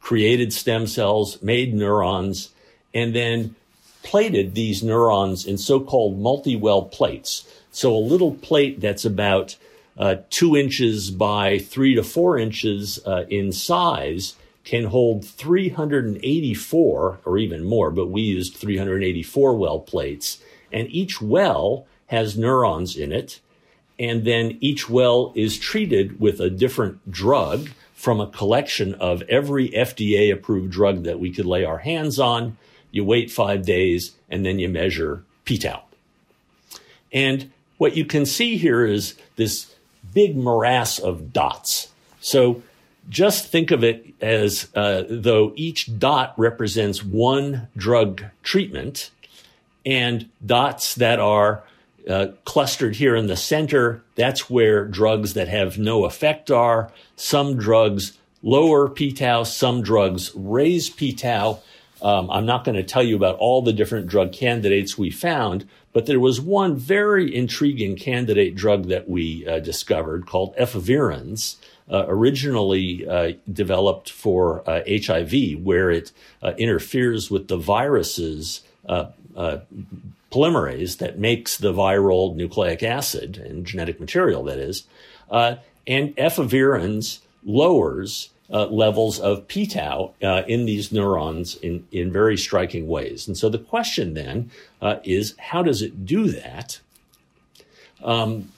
created stem cells, made neurons, and then plated these neurons in so-called multi-well plates. So a little plate that's about uh, two inches by three to four inches uh, in size can hold 384 or even more, but we used 384 well plates. And each well has neurons in it. And then each well is treated with a different drug from a collection of every FDA approved drug that we could lay our hands on. You wait five days and then you measure p-tau. And what you can see here is this big morass of dots. So just think of it as uh, though each dot represents one drug treatment, and dots that are uh, clustered here in the center, that's where drugs that have no effect are. Some drugs lower p-tau, some drugs raise p-tau. Um, I'm not going to tell you about all the different drug candidates we found, but there was one very intriguing candidate drug that we uh, discovered called efavirenz, uh, originally uh, developed for HIV, uh, where it uh, interferes with the viruses polymerase that makes the viral nucleic acid and genetic material, that is. and efavirenz lowers uh, levels of p-tau uh, in these neurons in, in very striking ways. And so the question then uh, is, how does it do that? Um,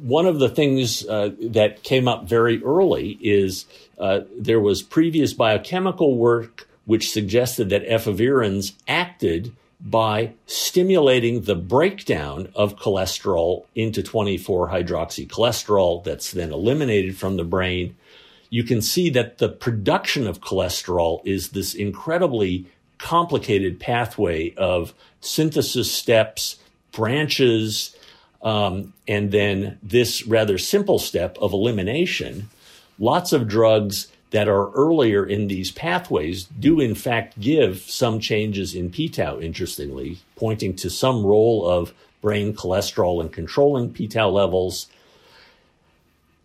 one of the things uh, that came up very early is uh, there was previous biochemical work which suggested that efavirenz acted by stimulating the breakdown of cholesterol into 24 hydroxycholesterol that's then eliminated from the brain you can see that the production of cholesterol is this incredibly complicated pathway of synthesis steps, branches, um, and then this rather simple step of elimination. Lots of drugs that are earlier in these pathways do in fact give some changes in p-tau interestingly pointing to some role of brain cholesterol in controlling p-tau levels.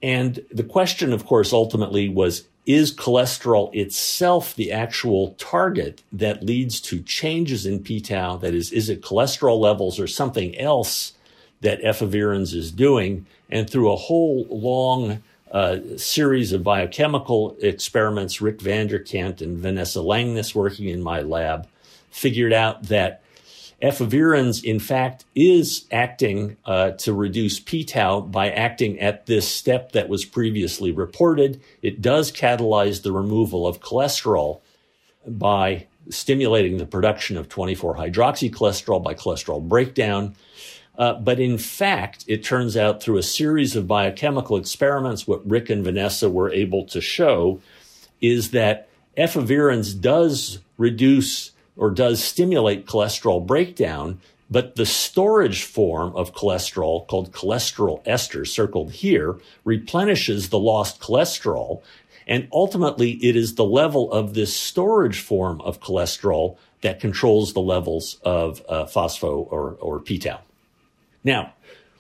And the question of course ultimately was is cholesterol itself the actual target that leads to changes in p-tau? That is is it cholesterol levels or something else that efavirenz is doing? And through a whole long uh, series of biochemical experiments, Rick van der Kant and Vanessa Langness working in my lab figured out that efavirenz, in fact, is acting uh, to reduce p-tau by acting at this step that was previously reported. It does catalyze the removal of cholesterol by stimulating the production of 24-hydroxycholesterol by cholesterol breakdown. Uh, but in fact, it turns out through a series of biochemical experiments, what Rick and Vanessa were able to show is that efavirenz does reduce or does stimulate cholesterol breakdown, but the storage form of cholesterol, called cholesterol ester, circled here, replenishes the lost cholesterol. And ultimately, it is the level of this storage form of cholesterol that controls the levels of uh, phospho or, or p-tau. Now,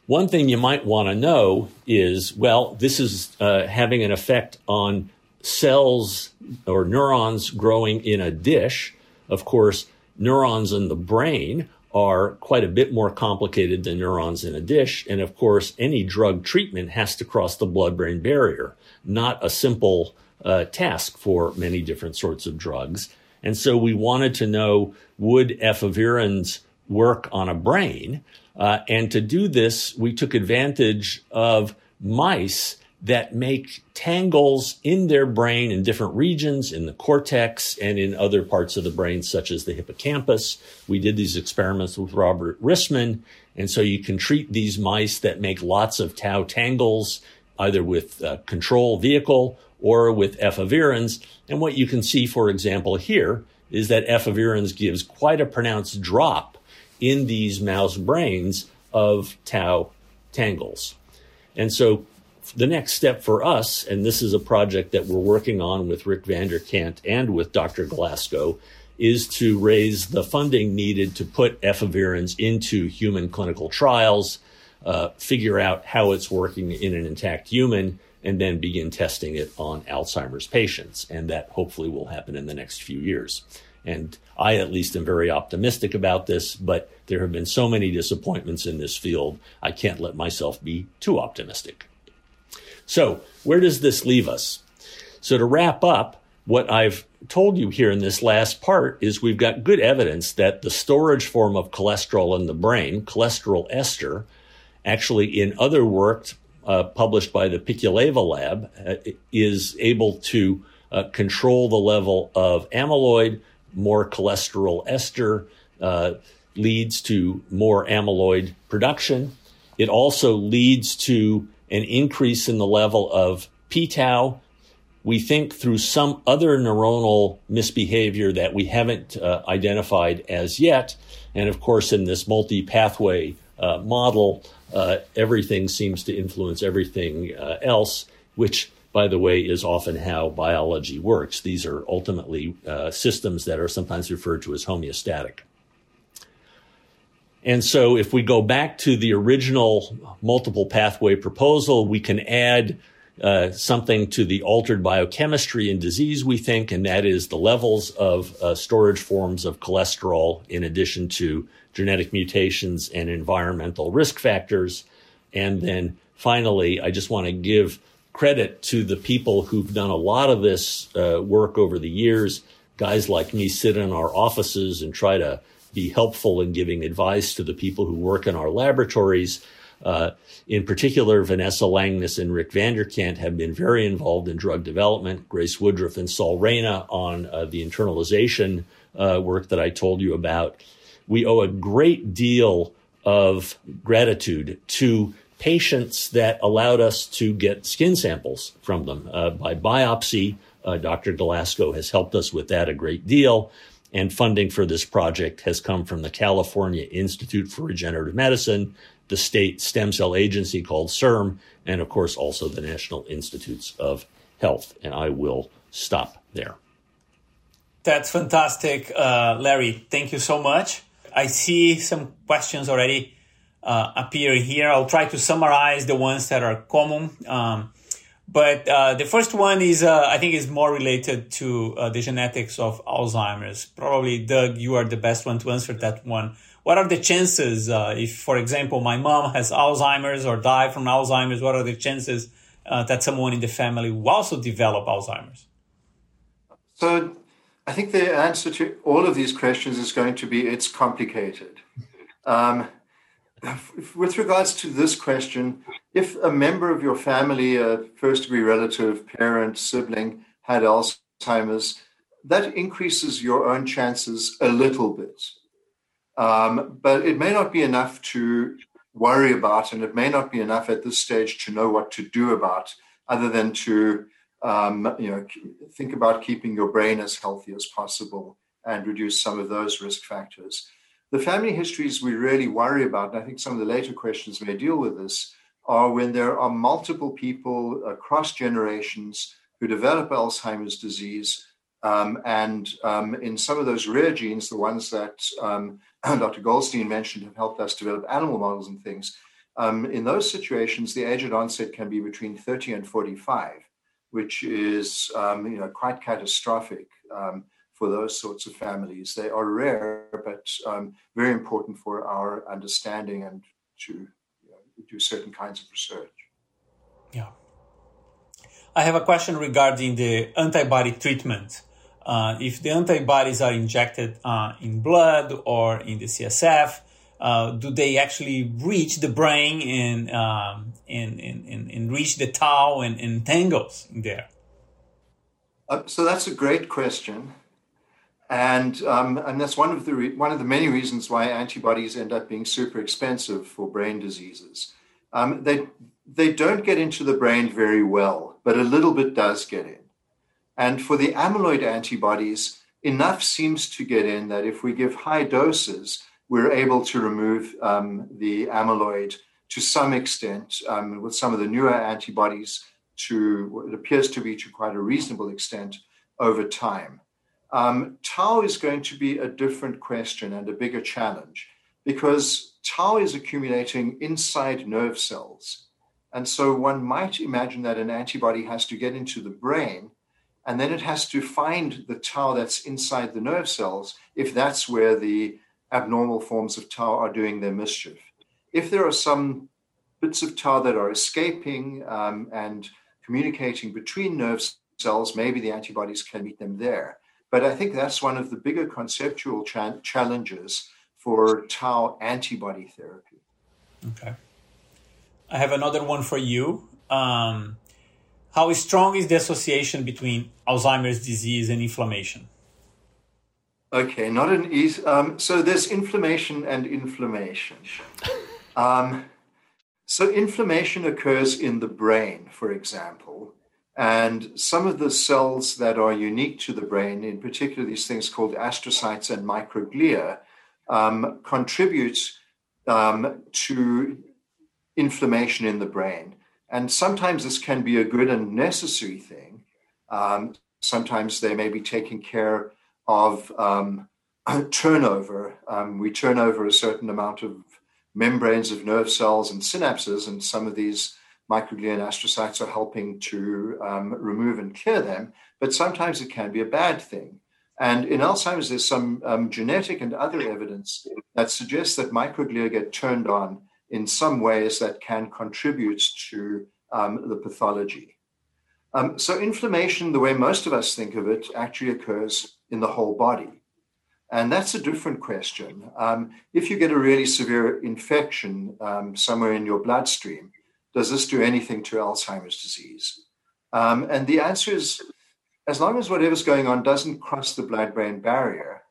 one thing you might want to know is well, this is uh, having an effect on cells or neurons growing in a dish. Of course, neurons in the brain are quite a bit more complicated than neurons in a dish. And of course, any drug treatment has to cross the blood brain barrier, not a simple uh, task for many different sorts of drugs. And so we wanted to know would efavirenz work on a brain? Uh, and to do this, we took advantage of mice that make tangles in their brain in different regions, in the cortex and in other parts of the brain, such as the hippocampus. We did these experiments with Robert Rissman. And so you can treat these mice that make lots of tau tangles, either with a control vehicle or with efavirenz. And what you can see, for example, here is that efavirenz gives quite a pronounced drop in these mouse brains of tau tangles. And so the next step for us, and this is a project that we're working on with Rick van der Kant and with Dr. Galasko, is to raise the funding needed to put efavirenz into human clinical trials, uh, figure out how it's working in an intact human, and then begin testing it on Alzheimer's patients. And that hopefully will happen in the next few years. And I, at least, am very optimistic about this, but there have been so many disappointments in this field, I can't let myself be too optimistic. So, where does this leave us? So, to wrap up, what I've told you here in this last part is we've got good evidence that the storage form of cholesterol in the brain, cholesterol ester, actually in other work uh, published by the Pikuleva lab, uh, is able to uh, control the level of amyloid, more cholesterol ester uh, leads to more amyloid production. It also leads to an increase in the level of p-tau. We think through some other neuronal misbehavior that we haven't uh, identified as yet. And of course, in this multi pathway uh, model, uh, everything seems to influence everything uh, else, which by the way, is often how biology works. These are ultimately uh, systems that are sometimes referred to as homeostatic. And so if we go back to the original multiple pathway proposal, we can add uh, something to the altered biochemistry in disease, we think, and that is the levels of uh, storage forms of cholesterol in addition to genetic mutations and environmental risk factors. And then finally, I just want to give credit to the people who've done a lot of this uh, work over the years. Guys like me sit in our offices and try to be helpful in giving advice to the people who work in our laboratories. Uh, in particular, Vanessa Langness and Rick Vanderkant have been very involved in drug development. Grace Woodruff and Saul Reyna on uh, the internalization uh, work that I told you about. We owe a great deal of gratitude to patients that allowed us to get skin samples from them uh, by biopsy. Uh, Dr. Galasko has helped us with that a great deal. And funding for this project has come from the California Institute for Regenerative Medicine, the state stem cell agency called CIRM, and of course also the National Institutes of Health. And I will stop there. That's fantastic, uh, Larry. Thank you so much. I see some questions already uh, appear here. I'll try to summarize the ones that are common. Um, but uh, the first one is, uh, I think, is more related to uh, the genetics of Alzheimer's. Probably, Doug, you are the best one to answer that one. What are the chances, uh, if, for example, my mom has Alzheimer's or die from Alzheimer's, what are the chances uh, that someone in the family will also develop Alzheimer's? So, I think the answer to all of these questions is going to be it's complicated. Um, with regards to this question, if a member of your family, a first degree relative, parent, sibling, had Alzheimer's, that increases your own chances a little bit. Um, but it may not be enough to worry about, and it may not be enough at this stage to know what to do about, other than to um, you know think about keeping your brain as healthy as possible and reduce some of those risk factors. The family histories we really worry about, and I think some of the later questions may deal with this, are when there are multiple people across generations who develop Alzheimer's disease. Um, and um, in some of those rare genes, the ones that um, Dr. Goldstein mentioned have helped us develop animal models and things. Um, in those situations, the age at onset can be between 30 and 45, which is you know, quite catastrophic um, for those sorts of families. They are rare, but um, very important for our understanding and to you know, do certain kinds of research. Yeah. I have a question regarding the antibody treatment. Uh, if the antibodies are injected uh, in blood or in the CSF, uh, do they actually reach the brain and, um, and, and, and, reach the tau and, and tangles in there? Uh, so that's a great question and um, and that's one of the one of the many reasons why antibodies end up being super expensive for brain diseases. Um, they they don't get into the brain very well, but a little bit does get in. And for the amyloid antibodies, enough seems to get in that if we give high doses, we're able to remove um, the amyloid to some extent um, with some of the newer antibodies to what it appears to be to quite a reasonable extent over time. Um, tau is going to be a different question and a bigger challenge because tau is accumulating inside nerve cells. And so one might imagine that an antibody has to get into the brain and then it has to find the tau that's inside the nerve cells if that's where the abnormal forms of tau are doing their mischief. If there are some bits of tau that are escaping um, and communicating between nerve cells, maybe the antibodies can meet them there. But I think that's one of the bigger conceptual cha- challenges for tau antibody therapy. Okay. I have another one for you. Um, how strong is the association between Alzheimer's disease and inflammation? Okay, not an easy. Um, so there's inflammation and inflammation. Um, so inflammation occurs in the brain, for example, and some of the cells that are unique to the brain, in particular these things called astrocytes and microglia, um, contribute um, to inflammation in the brain. And sometimes this can be a good and necessary thing. Um, sometimes they may be taking care of um, turnover. Um, we turn over a certain amount of membranes of nerve cells and synapses, and some of these microglia and astrocytes are helping to um, remove and clear them, but sometimes it can be a bad thing. And in Alzheimer's, there's some um, genetic and other evidence that suggests that microglia get turned on in some ways that can contribute to um, the pathology. Um, so, inflammation, the way most of us think of it, actually occurs in the whole body. And that's a different question. Um, if you get a really severe infection um, somewhere in your bloodstream, does this do anything to Alzheimer's disease? Um, and the answer is as long as whatever's going on doesn't cross the blood brain barrier,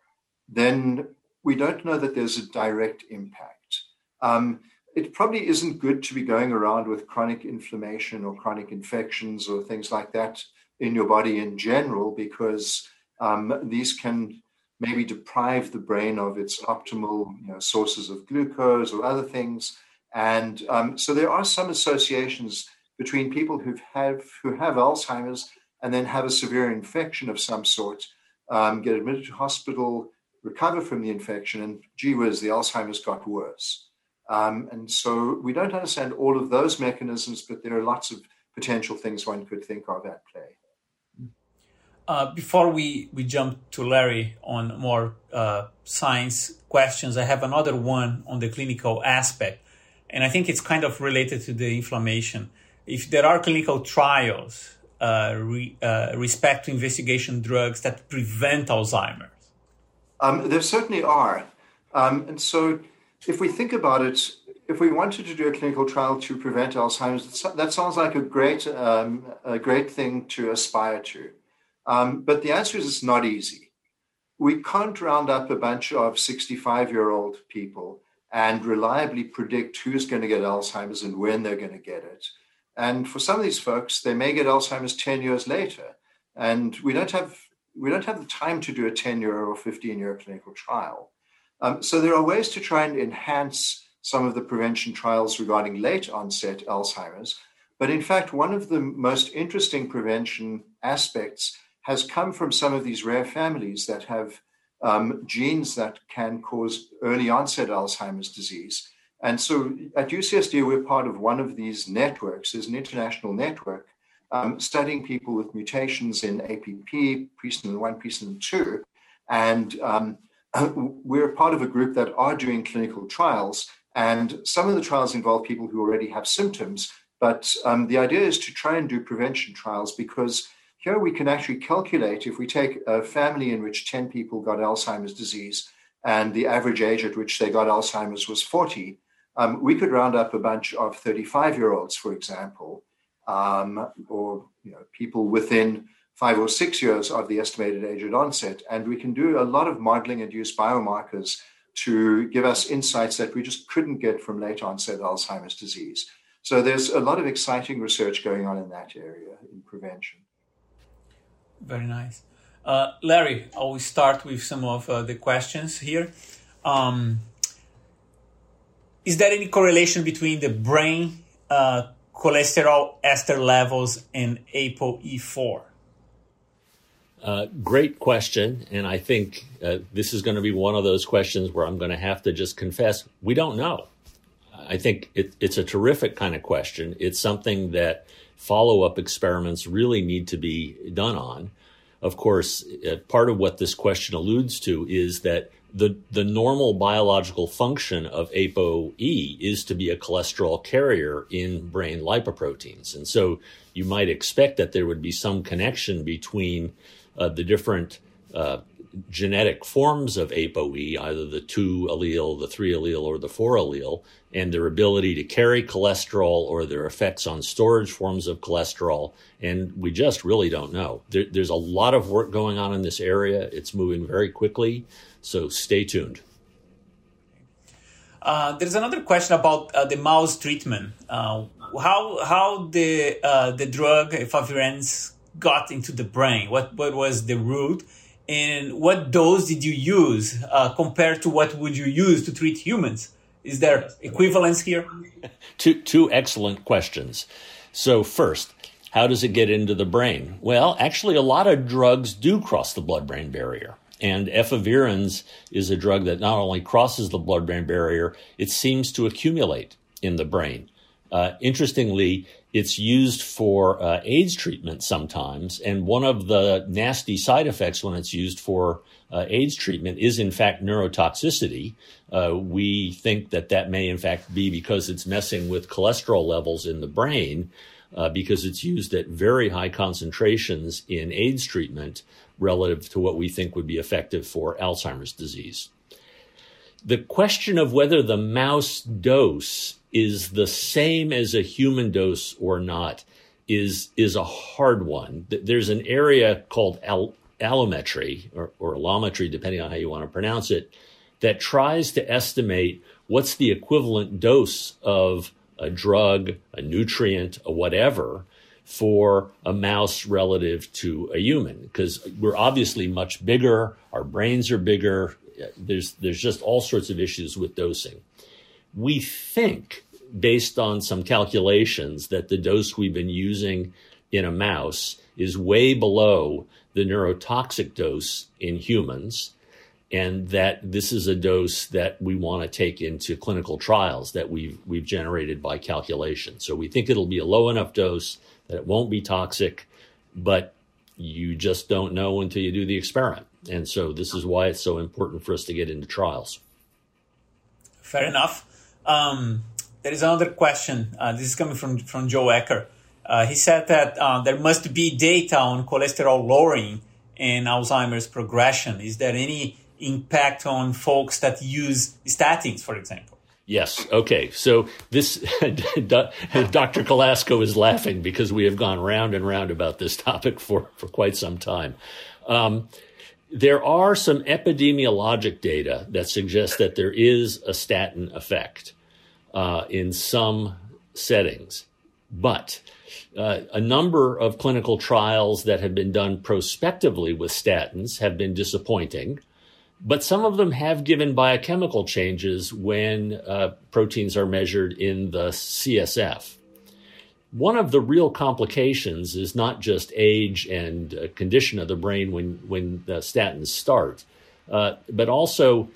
then we don't know that there's a direct impact. Um, it probably isn't good to be going around with chronic inflammation or chronic infections or things like that in your body in general because um, these can maybe deprive the brain of its optimal you know, sources of glucose or other things and um, so there are some associations between people who have who have Alzheimer's and then have a severe infection of some sort, um, get admitted to hospital, recover from the infection, and gee whiz, the Alzheimer's got worse. Um, and so we don't understand all of those mechanisms, but there are lots of potential things one could think of at play. Uh, before we, we jump to Larry on more uh, science questions, I have another one on the clinical aspect. And I think it's kind of related to the inflammation. If there are clinical trials uh, re, uh, respect to investigation drugs that prevent Alzheimer's? Um, there certainly are. Um, and so if we think about it, if we wanted to do a clinical trial to prevent Alzheimer's, that sounds like a great, um, a great thing to aspire to. Um, but the answer is it's not easy. We can't round up a bunch of 65 year old people and reliably predict who's going to get Alzheimer's and when they're going to get it. And for some of these folks, they may get Alzheimer's 10 years later. And we don't have we don't have the time to do a 10 year or 15 year clinical trial. Um, so there are ways to try and enhance some of the prevention trials regarding late onset Alzheimer's. But in fact, one of the most interesting prevention aspects has come from some of these rare families that have um, genes that can cause early onset Alzheimer's disease. And so at UCSD, we're part of one of these networks. There's an international network um, studying people with mutations in APP, presenilin 1, presenilin 2. And um, we're part of a group that are doing clinical trials. And some of the trials involve people who already have symptoms. But um, the idea is to try and do prevention trials because here we can actually calculate if we take a family in which 10 people got Alzheimer's disease and the average age at which they got Alzheimer's was 40, um, we could round up a bunch of 35 year olds, for example, um, or you know, people within five or six years of the estimated age at onset. And we can do a lot of modeling and use biomarkers to give us insights that we just couldn't get from late onset Alzheimer's disease. So there's a lot of exciting research going on in that area in prevention. Very nice. Uh, Larry, I will start with some of uh, the questions here. Um, is there any correlation between the brain uh, cholesterol ester levels and ApoE4? Uh, great question. And I think uh, this is going to be one of those questions where I'm going to have to just confess we don't know. I think it, it's a terrific kind of question. It's something that follow up experiments really need to be done on. Of course, uh, part of what this question alludes to is that the, the normal biological function of ApoE is to be a cholesterol carrier in brain lipoproteins. And so you might expect that there would be some connection between uh, the different uh, genetic forms of ApoE, either the two allele, the three allele, or the four allele, and their ability to carry cholesterol or their effects on storage forms of cholesterol. And we just really don't know. There, there's a lot of work going on in this area. It's moving very quickly. So stay tuned. Uh, there's another question about uh, the mouse treatment. Uh, how how the uh, the drug efavirenz got into the brain? What what was the route? And what dose did you use uh, compared to what would you use to treat humans? Is there equivalence here? two two excellent questions. So first, how does it get into the brain? Well, actually, a lot of drugs do cross the blood-brain barrier. And efavirenz is a drug that not only crosses the blood brain barrier, it seems to accumulate in the brain. Uh, interestingly, it's used for uh, AIDS treatment sometimes. And one of the nasty side effects when it's used for uh, AIDS treatment is, in fact, neurotoxicity. Uh, we think that that may, in fact, be because it's messing with cholesterol levels in the brain. Uh, because it's used at very high concentrations in AIDS treatment relative to what we think would be effective for Alzheimer's disease. The question of whether the mouse dose is the same as a human dose or not is, is a hard one. There's an area called al- allometry or, or allometry, depending on how you want to pronounce it, that tries to estimate what's the equivalent dose of a drug, a nutrient, a whatever for a mouse relative to a human because we're obviously much bigger our brains are bigger there's there's just all sorts of issues with dosing we think based on some calculations that the dose we've been using in a mouse is way below the neurotoxic dose in humans, and that this is a dose that we want to take into clinical trials that we've we've generated by calculation. So we think it'll be a low enough dose that it won't be toxic, but you just don't know until you do the experiment. And so this is why it's so important for us to get into trials. Fair enough. Um, there is another question. Uh, this is coming from, from Joe Ecker. Uh, he said that uh, there must be data on cholesterol lowering and Alzheimer's progression. Is there any impact on folks that use statins, for example? Yes. Okay. So this Dr. Galasko is laughing because we have gone round and round about this topic for, for quite some time. Um, there are some epidemiologic data that suggests that there is a statin effect uh, in some settings, but uh, a number of clinical trials that have been done prospectively with statins have been disappointing, but some of them have given biochemical changes when uh, proteins are measured in the CSF. One of the real complications is not just age and uh, condition of the brain when, when the statins start, uh, but also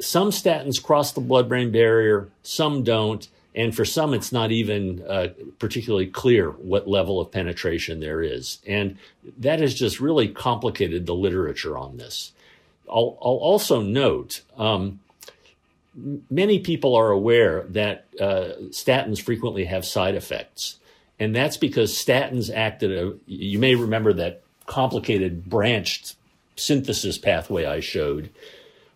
some statins cross the blood brain barrier, some don't. And for some, it's not even uh, particularly clear what level of penetration there is. And that has just really complicated the literature on this. I'll, I'll also note um, many people are aware that uh, statins frequently have side effects. And that's because statins act at a, you may remember that complicated branched synthesis pathway I showed.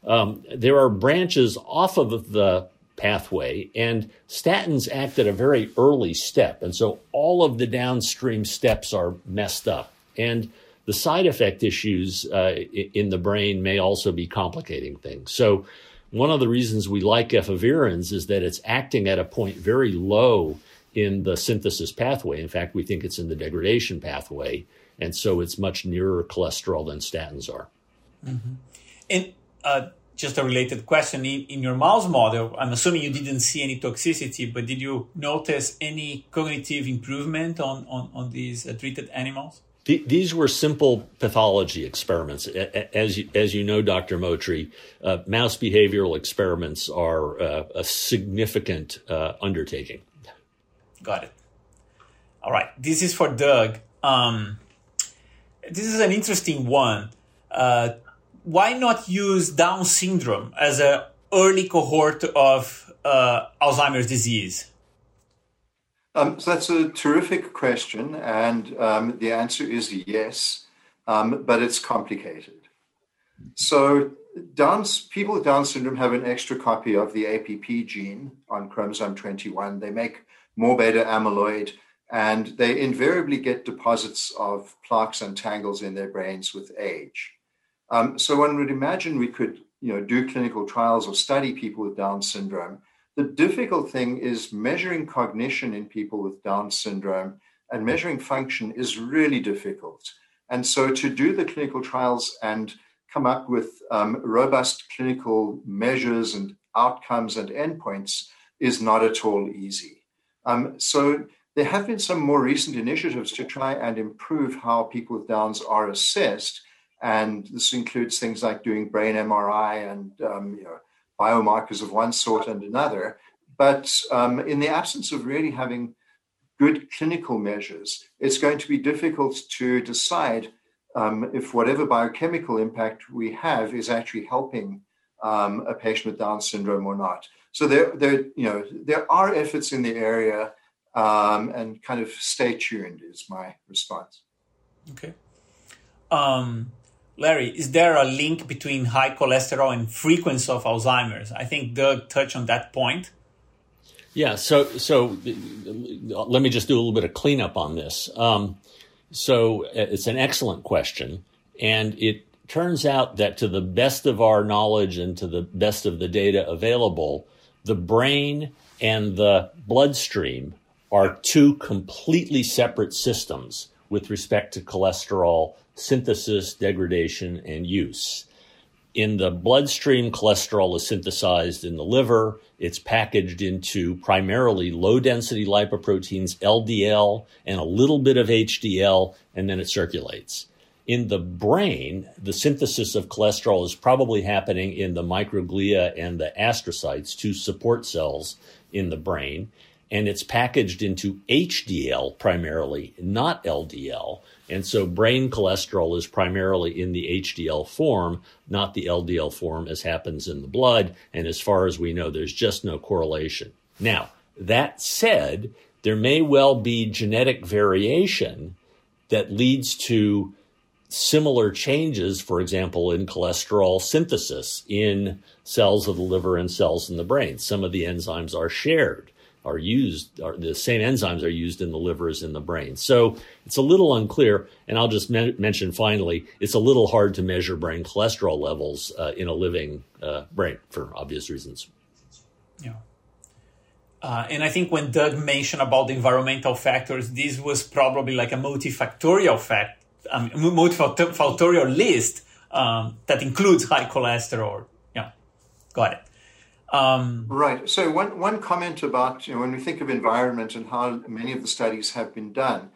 Um, there are branches off of the pathway, and statins act at a very early step. And so all of the downstream steps are messed up. And the side effect issues uh, in the brain may also be complicating things. So, one of the reasons we like efavirenz is that it's acting at a point very low in the synthesis pathway. In fact, we think it's in the degradation pathway. And so it's much nearer cholesterol than statins are. Mm-hmm. And uh, just a related question in, in, your mouse model, I'm assuming you didn't see any toxicity, but did you notice any cognitive improvement on, on, on these uh, treated animals? The, these were simple pathology experiments. As you, as you know, Dr. Muotri, uh, mouse behavioral experiments are uh, a significant uh, undertaking. Got it. All right. This is for Doug. Um, this is an interesting one. Uh, why not use Down syndrome as an early cohort of uh, Alzheimer's disease? Um, so that's a terrific question, and um, the answer is yes, um, but it's complicated. So, Down's, people with Down syndrome have an extra copy of the APP gene on chromosome 21. They make more beta amyloid, and they invariably get deposits of plaques and tangles in their brains with age. Um, so one would imagine we could, you know, do clinical trials or study people with Down syndrome. The difficult thing is measuring cognition in people with Down syndrome and measuring function is really difficult. And so to do the clinical trials and come up with um, robust clinical measures and outcomes and endpoints is not at all easy. Um, so there have been some more recent initiatives to try and improve how people with Downs are assessed and this includes things like doing brain MRI and um, you know, biomarkers of one sort and another. But um, in the absence of really having good clinical measures, it's going to be difficult to decide um, if whatever biochemical impact we have is actually helping um, a patient with Down syndrome or not. So there, there, you know, there are efforts in the area, um, and kind of stay tuned is my response. Okay. Larry, is there a link between high cholesterol and frequency of Alzheimer's? I think Doug touched on that point. Yeah, so so let me just do a little bit of cleanup on this. Um, so uh, it's an excellent question, and it turns out that to the best of our knowledge and to the best of the data available, the brain and the bloodstream are two completely separate systems with respect to cholesterol synthesis, degradation, and use. in the bloodstream, cholesterol is synthesized in the liver. It's packaged into primarily low density lipoproteins, LDL, and a little bit of HDL, and then it circulates. In the brain, the synthesis of cholesterol is probably happening in the microglia and the astrocytes, two support cells in the brain, and it's packaged into HDL primarily, not LDL. And so brain cholesterol is primarily in the HDL form, not the LDL form as happens in the blood. And as far as we know, there's just no correlation. Now, that said, there may well be genetic variation that leads to similar changes, for example, in cholesterol synthesis in cells of the liver and cells in the brain. Some of the enzymes are shared are used, are, the same enzymes are used in the liver as in the brain. So it's a little unclear. And I'll just me- mention finally, it's a little hard to measure brain cholesterol levels uh, in a living uh, brain for obvious reasons. Yeah. Uh, and I think when Doug mentioned about the environmental factors, this was probably like a multifactorial fact, um, multifactorial list um, that includes high cholesterol. Yeah, got it. Um, right. So one one comment about you know when we think of environment and how many of the studies have been done,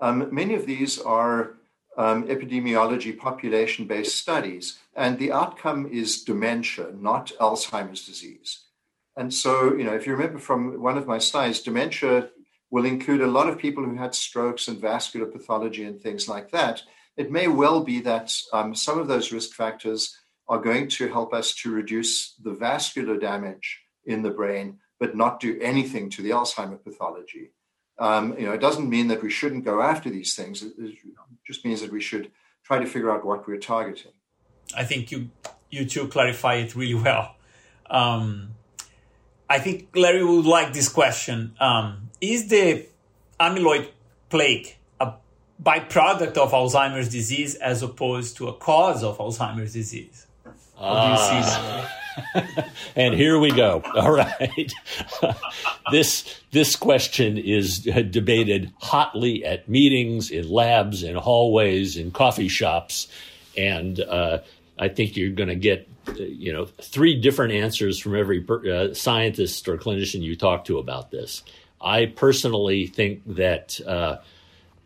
um, many of these are um, epidemiology population based studies, and the outcome is dementia, not Alzheimer's disease. And so you know if you remember from one of my slides, dementia will include a lot of people who had strokes and vascular pathology and things like that. It may well be that um, some of those risk factors are going to help us to reduce the vascular damage in the brain, but not do anything to the Alzheimer pathology. Um, you know, it doesn't mean that we shouldn't go after these things. It, just means that we should try to figure out what we're targeting. I think you you two clarify it really well. Um, I think Larry would like this question. Um, is the amyloid plaque a byproduct of Alzheimer's disease as opposed to a cause of Alzheimer's disease? Uh, and here we go. All right. this this question is debated hotly at meetings, in labs, in hallways, in coffee shops, and uh, I think you're going to get you know three different answers from every uh, scientist or clinician you talk to about this. I personally think that uh,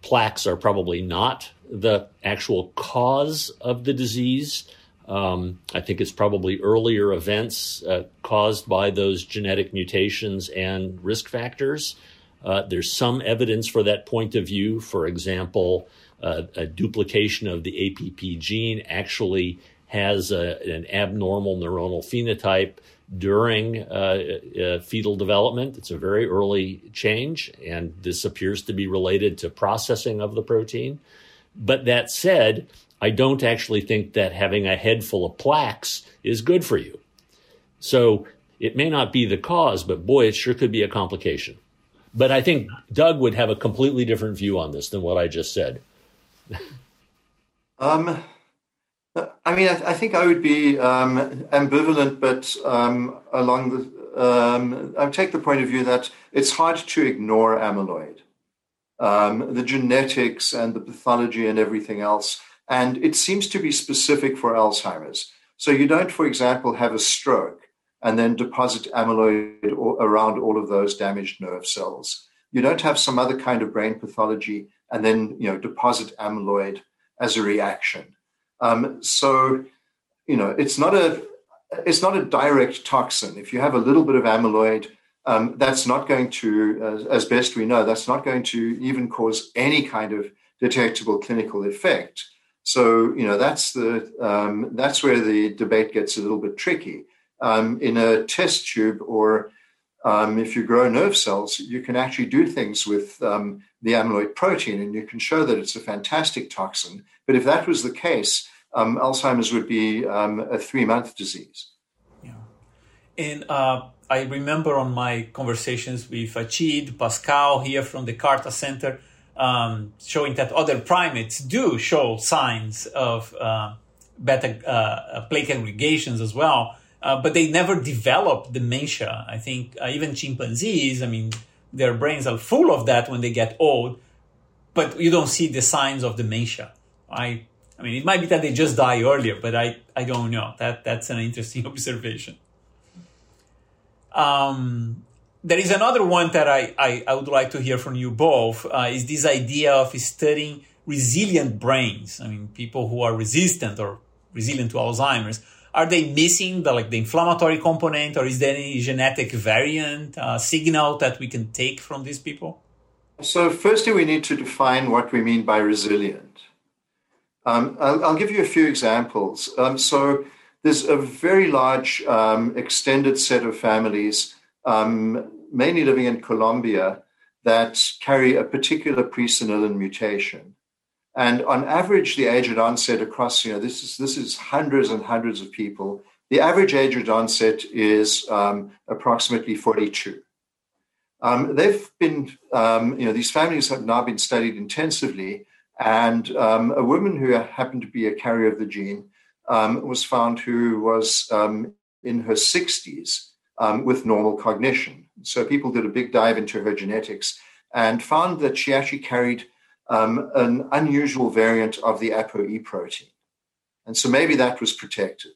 plaques are probably not the actual cause of the disease. Um, I think it's probably earlier events uh, caused by those genetic mutations and risk factors. Uh, there's some evidence for that point of view. For example, uh, a duplication of the APP gene actually has a, an abnormal neuronal phenotype during uh, uh, fetal development. It's a very early change, and this appears to be related to processing of the protein. But that said, I don't actually think that having a head full of plaques is good for you. So it may not be the cause, but boy, it sure could be a complication. But I think Doug would have a completely different view on this than what I just said. um, I mean, I, I, think I would be um, ambivalent, but um, along the, um, I take the point of view that it's hard to ignore amyloid. Um, the genetics and the pathology and everything else and it seems to be specific for Alzheimer's. So you don't, for example, have a stroke and then deposit amyloid around all of those damaged nerve cells. You don't have some other kind of brain pathology and then you know deposit amyloid as a reaction. Um, so you know it's not a it's not a direct toxin. If you have a little bit of amyloid, um, that's not going to, as, as best we know, that's not going to even cause any kind of detectable clinical effect. So you know that's the um, that's where the debate gets a little bit tricky. Um, in a test tube, or um, if you grow nerve cells, you can actually do things with um, the amyloid protein, and you can show that it's a fantastic toxin. But if that was the case, um, Alzheimer's would be um, a three-month disease. Yeah, and uh, I remember on my conversations with Achid Pascal here from the Carta Center um, showing that other primates do show signs of uh, beta uh, plaque aggregations as well, uh, but they never develop dementia. I think uh, even chimpanzees, I mean, their brains are full of that when they get old, but you don't see the signs of dementia. I I mean, it might be that they just die earlier, but I, I don't know. That that's an interesting observation. Um, there is another one that I, I, I, would like to hear from you both uh, is this idea of studying resilient brains. I mean, people who are resistant or resilient to Alzheimer's. Are they missing the like the inflammatory component, or is there any genetic variant uh, signal that we can take from these people? So, firstly, we need to define what we mean by resilient. Um, I'll, I'll, give you a few examples. Um, so, there's a very large um, extended set of families, um, mainly living in Colombia, that carry a particular presenilin mutation. And on average, the age at onset across, you know, this is this is hundreds and hundreds of people. The average age at onset is um, approximately 42. Um, they've been, um, you know, these families have now been studied intensively, and um, a woman who happened to be a carrier of the gene um, was found who was um, in her 60s with normal cognition. So people did a big dive into her genetics and found that she actually carried um, an unusual variant of the ApoE protein. And so maybe that was protective.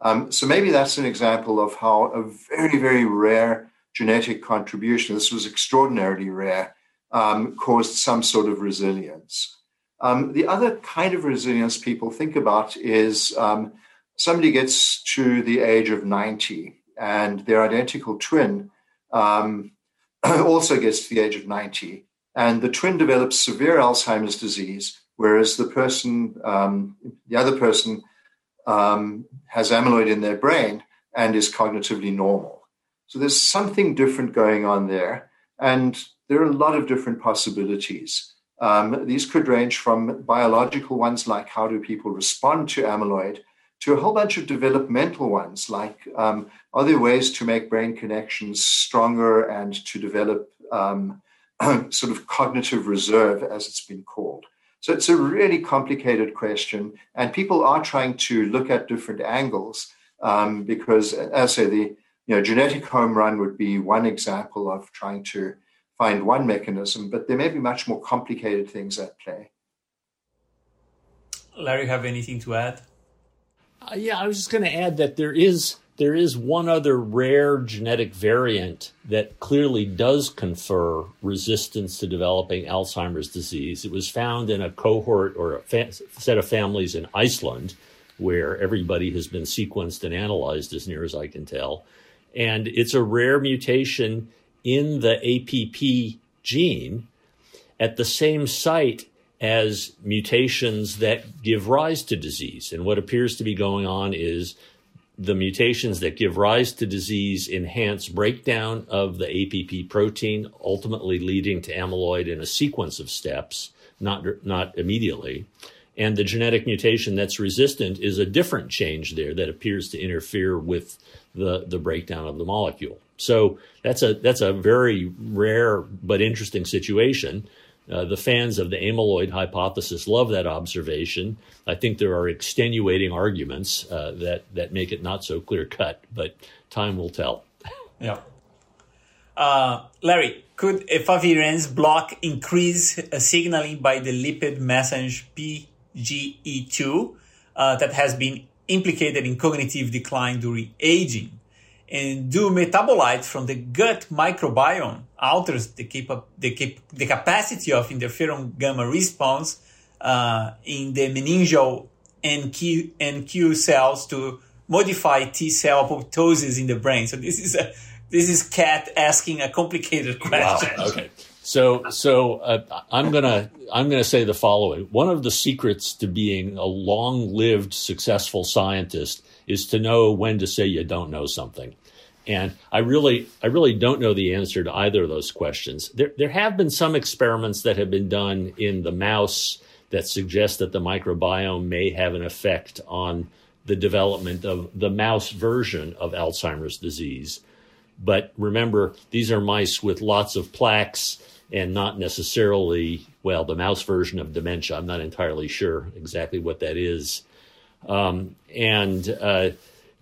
Um, so maybe that's an example of how a very, very rare genetic contribution, this was extraordinarily rare, um, caused some sort of resilience. Um, the other kind of resilience people think about is um, somebody gets to the age of 90 and their identical twin um, also gets to the age of 90 and the twin develops severe Alzheimer's disease, whereas the person, um, the other person, um, has amyloid in their brain and is cognitively normal. So there's something different going on there, and there are a lot of different possibilities. Um, these could range from biological ones, like how do people respond to amyloid, to a whole bunch of developmental ones, like um, are there ways to make brain connections stronger and to develop um, sort of cognitive reserve, as it's been called. So it's a really complicated question, and people are trying to look at different angles um, because, as I say, the you know genetic home run would be one example of trying to find one mechanism, but there may be much more complicated things at play. Larry, have anything to add? Uh, yeah, I was just going to add that there is there is one other rare genetic variant that clearly does confer resistance to developing Alzheimer's disease. It was found in a cohort or a fa- set of families in Iceland, where everybody has been sequenced and analyzed, as near as I can tell. And it's a rare mutation in the APP gene at the same site as mutations that give rise to disease. And what appears to be going on is the mutations that give rise to disease enhance breakdown of the APP protein, ultimately leading to amyloid in a sequence of steps, not, not immediately. And the genetic mutation that's resistant is a different change there that appears to interfere with the, the breakdown of the molecule. So that's a, that's a very rare but interesting situation. Uh, the fans of the amyloid hypothesis love that observation. I think there are extenuating arguments uh, that that make it not so clear cut, but time will tell. Yeah. Uh, Larry, could efavirenz block increase uh, signaling by the lipid messenger PGE2 uh, that has been implicated in cognitive decline during aging? And do metabolites from the gut microbiome alters the, capa- the, cap- the capacity of interferon gamma response uh, in the meningeal NQ, NQ cells to modify T cell apoptosis in the brain. So this is a this is Kat asking a complicated question. Wow. Okay. So, so uh, I'm gonna I'm gonna say the following. One of the secrets to being a long-lived, successful scientist is to know when to say you don't know something. And I really, I really don't know the answer to either of those questions. There, there have been some experiments that have been done in the mouse that suggest that the microbiome may have an effect on the development of the mouse version of Alzheimer's disease. But remember, these are mice with lots of plaques and not necessarily, well, the mouse version of dementia. I'm not entirely sure exactly what that is. Um, and uh,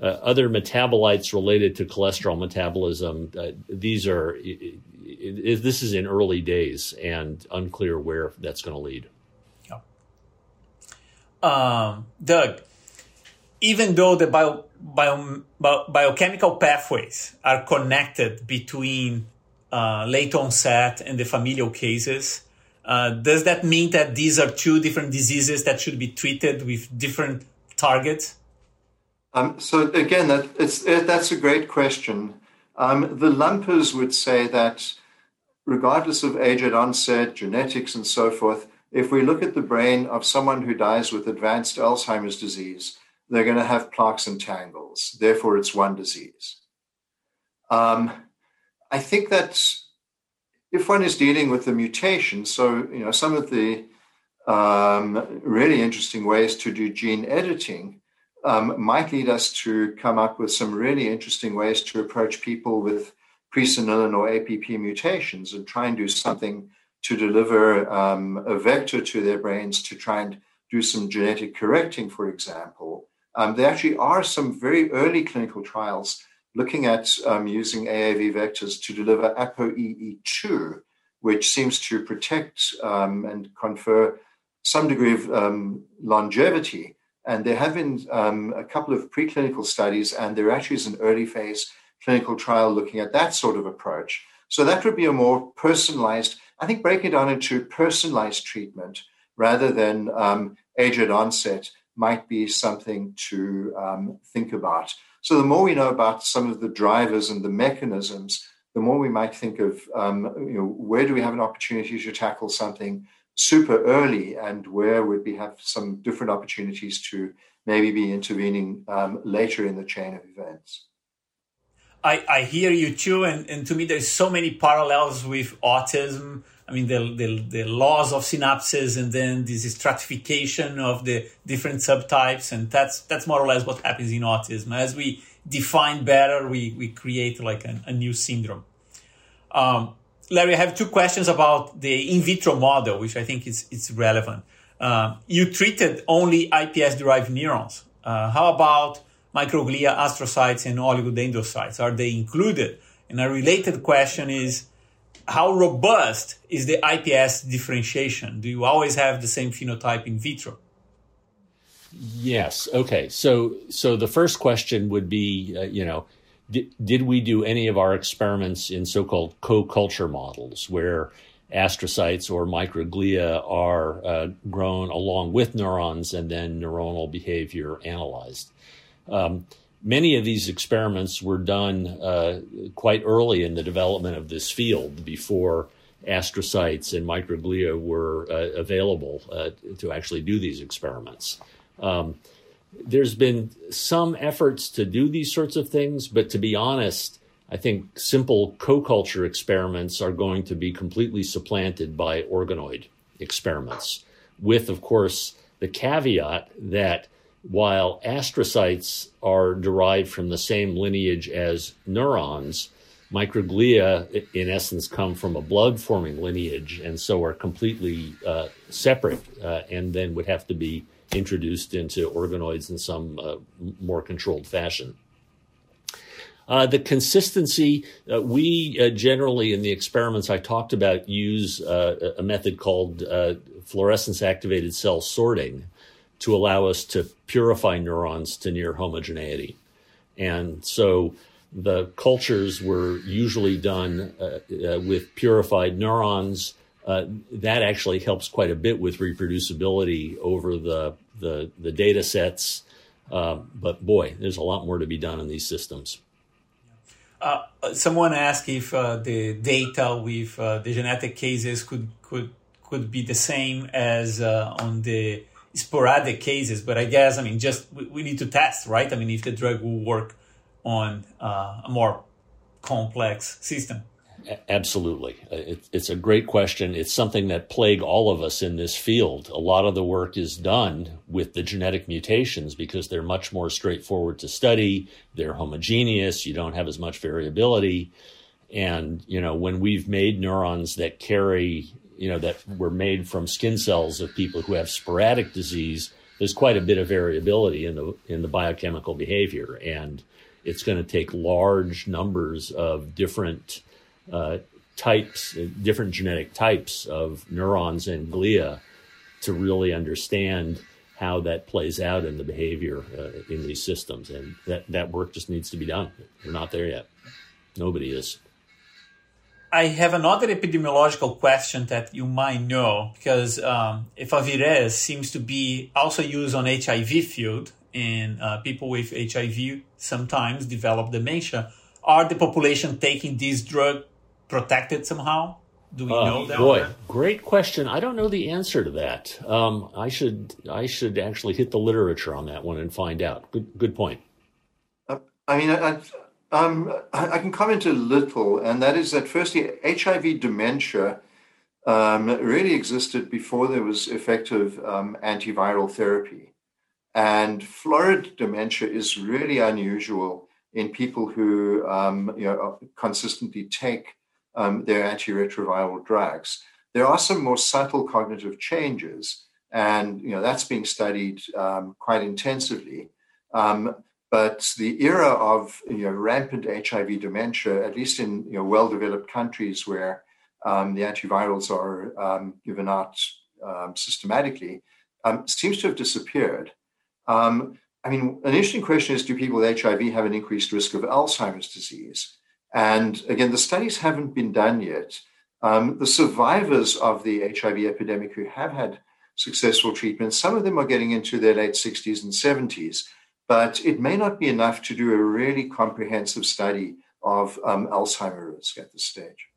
other metabolites related to cholesterol metabolism. Uh, these are it, it, this is in early days and unclear where that's going to lead. Yeah. um, Doug, even though the bio, bio, bio, biochemical pathways are connected between uh, late onset and the familial cases, uh, does that mean that these are two different diseases that should be treated with different targets? Um, so again, that, it, that's a great question. Um, the lumpers would say that regardless of age at onset, genetics, and so forth, if we look at the brain of someone who dies with advanced Alzheimer's disease, they're going to have plaques and tangles. Therefore, it's one disease. Um, I think that if one is dealing with the mutation, so you know some of the um, really interesting ways to do gene editing um, might lead us to come up with some really interesting ways to approach people with presenilin or APP mutations and try and do something to deliver um, a vector to their brains to try and do some genetic correcting, for example. Um, there actually are some very early clinical trials looking at um, using AAV vectors to deliver ApoE2, which seems to protect um, and confer some degree of um, longevity. And there have been um, a couple of preclinical studies, and there actually is an early phase clinical trial looking at that sort of approach. So that would be a more personalized, I think, breaking it down into personalized treatment rather than um, age at onset might be something to um, think about. So the more we know about some of the drivers and the mechanisms, the more we might think of, um, you know, where do we have an opportunity to tackle something super early, and where would we have some different opportunities to maybe be intervening um, later in the chain of events. I, I hear you too, and, and to me, there's so many parallels with autism. I mean, the, the, the laws of synapses and then this stratification of the different subtypes. And that's, that's more or less what happens in autism. As we define better, we, we create like a, a new syndrome. Um, Larry, I have two questions about the in vitro model, which I think is, is relevant. Uh, you treated only iPS derived neurons. Uh, how about microglia, astrocytes, and oligodendrocytes? Are they included? And a related question is how robust is the iPS differentiation? Do you always have the same phenotype in vitro? Yes. Okay. So, so the first question would be, uh, you know, did, we do any of our experiments in so-called co-culture models where astrocytes or microglia are uh, grown along with neurons and then neuronal behavior analyzed? Um, many of these experiments were done uh, quite early in the development of this field before astrocytes and microglia were uh, available uh, to actually do these experiments. Um, there's been some efforts to do these sorts of things, but to be honest, I think simple co-culture experiments are going to be completely supplanted by organoid experiments, with, of course, the caveat that while astrocytes are derived from the same lineage as neurons, microglia, in essence, come from a blood forming lineage and so are completely uh, separate uh, and then would have to be introduced into organoids in some uh, more controlled fashion. Uh, the consistency, uh, we uh, generally in the experiments I talked about use uh, a method called uh, fluorescence activated cell sorting to allow us to purify neurons to near homogeneity. And so the cultures were usually done with purified neurons uh, that actually helps quite a bit with reproducibility over the the, the data sets. Uh, but boy, there's a lot more to be done in these systems. Uh, someone asked if uh, the data with uh, the genetic cases could could could be the same as on the sporadic cases, but I guess I mean just we, we, need to test, right? I mean, if the drug will work on a more complex system. Absolutely. Uh, it, it's a great question. It's something that plague all of us in this field. A lot of the work is done with the genetic mutations because they're much more straightforward to study. They're homogeneous. You don't have as much variability. And, you know, when we've made neurons that carry, you know, that were made from skin cells of people who have sporadic disease, there's quite a bit of variability in the, in the biochemical behavior. And it's going to take large numbers of different uh, types, uh, different genetic types of neurons and glia to really understand how that plays out in the behavior uh, in these systems. And that, that work just needs to be done. We're not there yet. Nobody is. I have another epidemiological question that you might know because um, efavirenz seems to be also used on HIV field and uh, people with HIV sometimes develop dementia. Are the population taking this drug protected somehow? Do we uh, know that? Boy, great question. I don't know the answer to that. Um, I should I should actually hit the literature on that one and find out. Good good point. Uh, I mean, I, um, I can comment a little, and that is that firstly, HIV dementia um, really existed before there was effective um, antiviral therapy. And florid dementia is really unusual in people who um, you know, consistently take um, their antiretroviral drugs. There are some more subtle cognitive changes, and you know, that's being studied um, quite intensively. Um, but the era of you know, rampant HIV dementia, at least in you know, well-developed countries where um, the antivirals are um, given out um, systematically, um, seems to have disappeared. I mean, an interesting question is: Do people with HIV have an increased risk of Alzheimer's disease? And again, the studies haven't been done yet. Um, the survivors of the HIV epidemic who have had successful treatment, some of them are getting into their late 60s and 70s but it may not be enough to do a really comprehensive study of um, Alzheimer risk at this stage.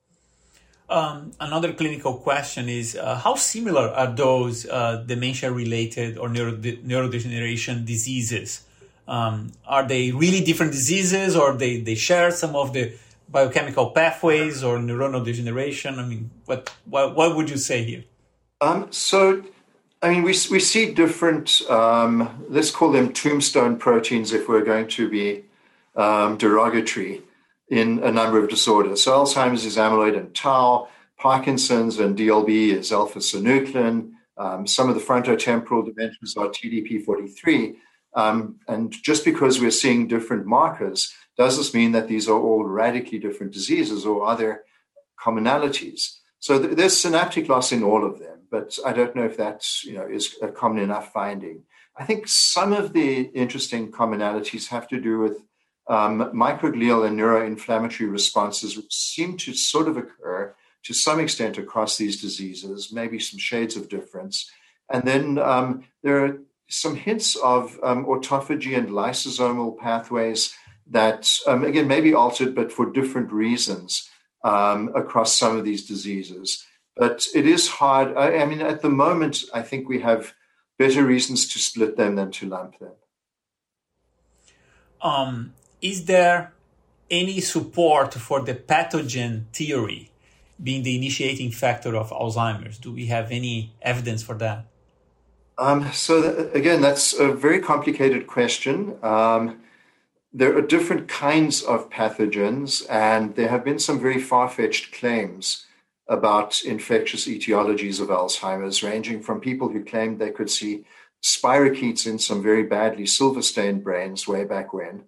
Um, another clinical question is uh, how similar are those uh, dementia related or neuro- neurodegeneration diseases? Um, are they really different diseases or they, they share some of the biochemical pathways or neuronal degeneration? I mean, what, what, what would you say here? Um, so I mean, we, we see different, um, let's call them tombstone proteins if we're going to be um, derogatory in a number of disorders. So Alzheimer's is amyloid and tau, Parkinson's and DLB is alpha synuclein. Um, some of the frontotemporal dementias are TDP43. Um, and just because we're seeing different markers, does this mean that these are all radically different diseases or are there commonalities? So th- there's synaptic loss in all of them but I don't know if that's you know is a common enough finding. I think some of the interesting commonalities have to do with um, microglial and neuroinflammatory responses, which seem to sort of occur to some extent across these diseases, maybe some shades of difference. And then um, there are some hints of um, autophagy and lysosomal pathways that, um, again, may be altered, but for different reasons um, across some of these diseases. But it is hard. I, I mean, at the moment, I think we have better reasons to split them than to lump them. Um, is there any support for the pathogen theory being the initiating factor of Alzheimer's? Do we have any evidence for that? Um, so, th- again, that's a very complicated question. Um, there are different kinds of pathogens, and there have been some very far fetched claims about infectious etiologies of Alzheimer's, ranging from people who claimed they could see spirochetes in some very badly silver stained brains way back when.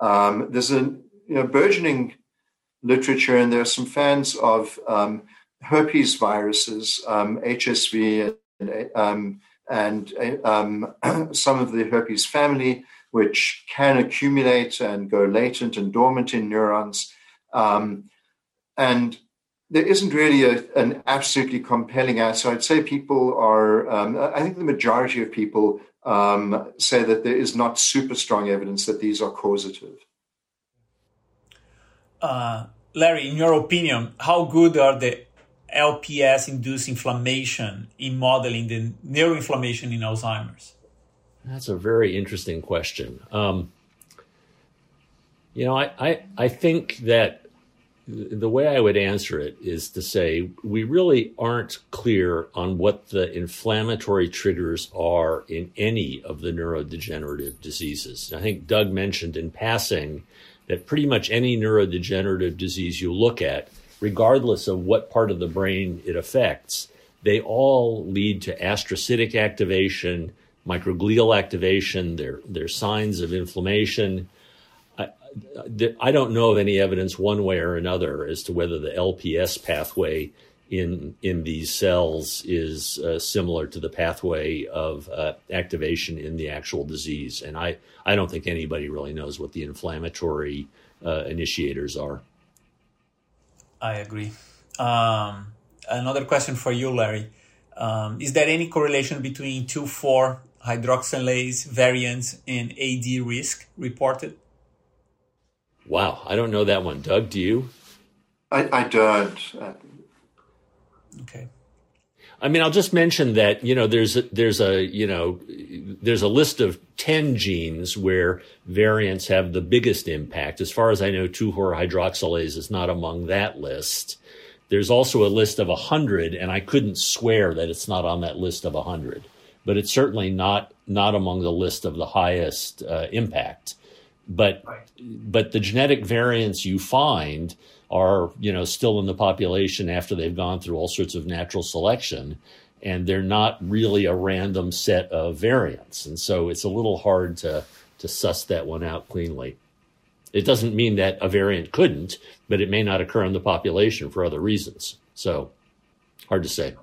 Um, there's a you know, burgeoning literature, and there are some fans of um, herpes viruses, um, HSV, and, um, and um, some of the herpes family, which can accumulate and go latent and dormant in neurons. Um, and there isn't really a, an absolutely compelling answer. I'd say people are, um, I think the majority of people um, say that there is not super strong evidence that these are causative. Uh, Larry, in your opinion, how good are the LPS induced inflammation in modeling the neuroinflammation in Alzheimer's? That's a very interesting question. Um, you know, I, I, I think that the way I would answer it is to say we really aren't clear on what the inflammatory triggers are in any of the neurodegenerative diseases. I think Doug mentioned in passing that pretty much any neurodegenerative disease you look at, regardless of what part of the brain it affects, they all lead to astrocytic activation, microglial activation, they're, they're signs of inflammation I don't know of any evidence one way or another as to whether the LPS pathway in in these cells is uh, similar to the pathway of uh, activation in the actual disease. And I, I don't think anybody really knows what the inflammatory uh, initiators are. I agree. Um, another question for you, Larry. Um, is there any correlation between 2,4 hydroxylase variants and AD risk reported? Wow, I don't know that one. Doug, do you? I, I don't. Okay. I mean, I'll just mention that you know there's a, there's a you know there's a list of ten genes where variants have the biggest impact. As far as I know, 2,4-hydroxylase is not among that list. There's also a list of hundred, and I couldn't swear that it's not on that list of hundred, but it's certainly not not among the list of the highest uh, impact. But right. but the genetic variants you find are you know still in the population after they've gone through all sorts of natural selection and they're not really a random set of variants. And so it's a little hard to to suss that one out cleanly. It doesn't mean that a variant couldn't but it may not occur in the population for other reasons. So hard to say.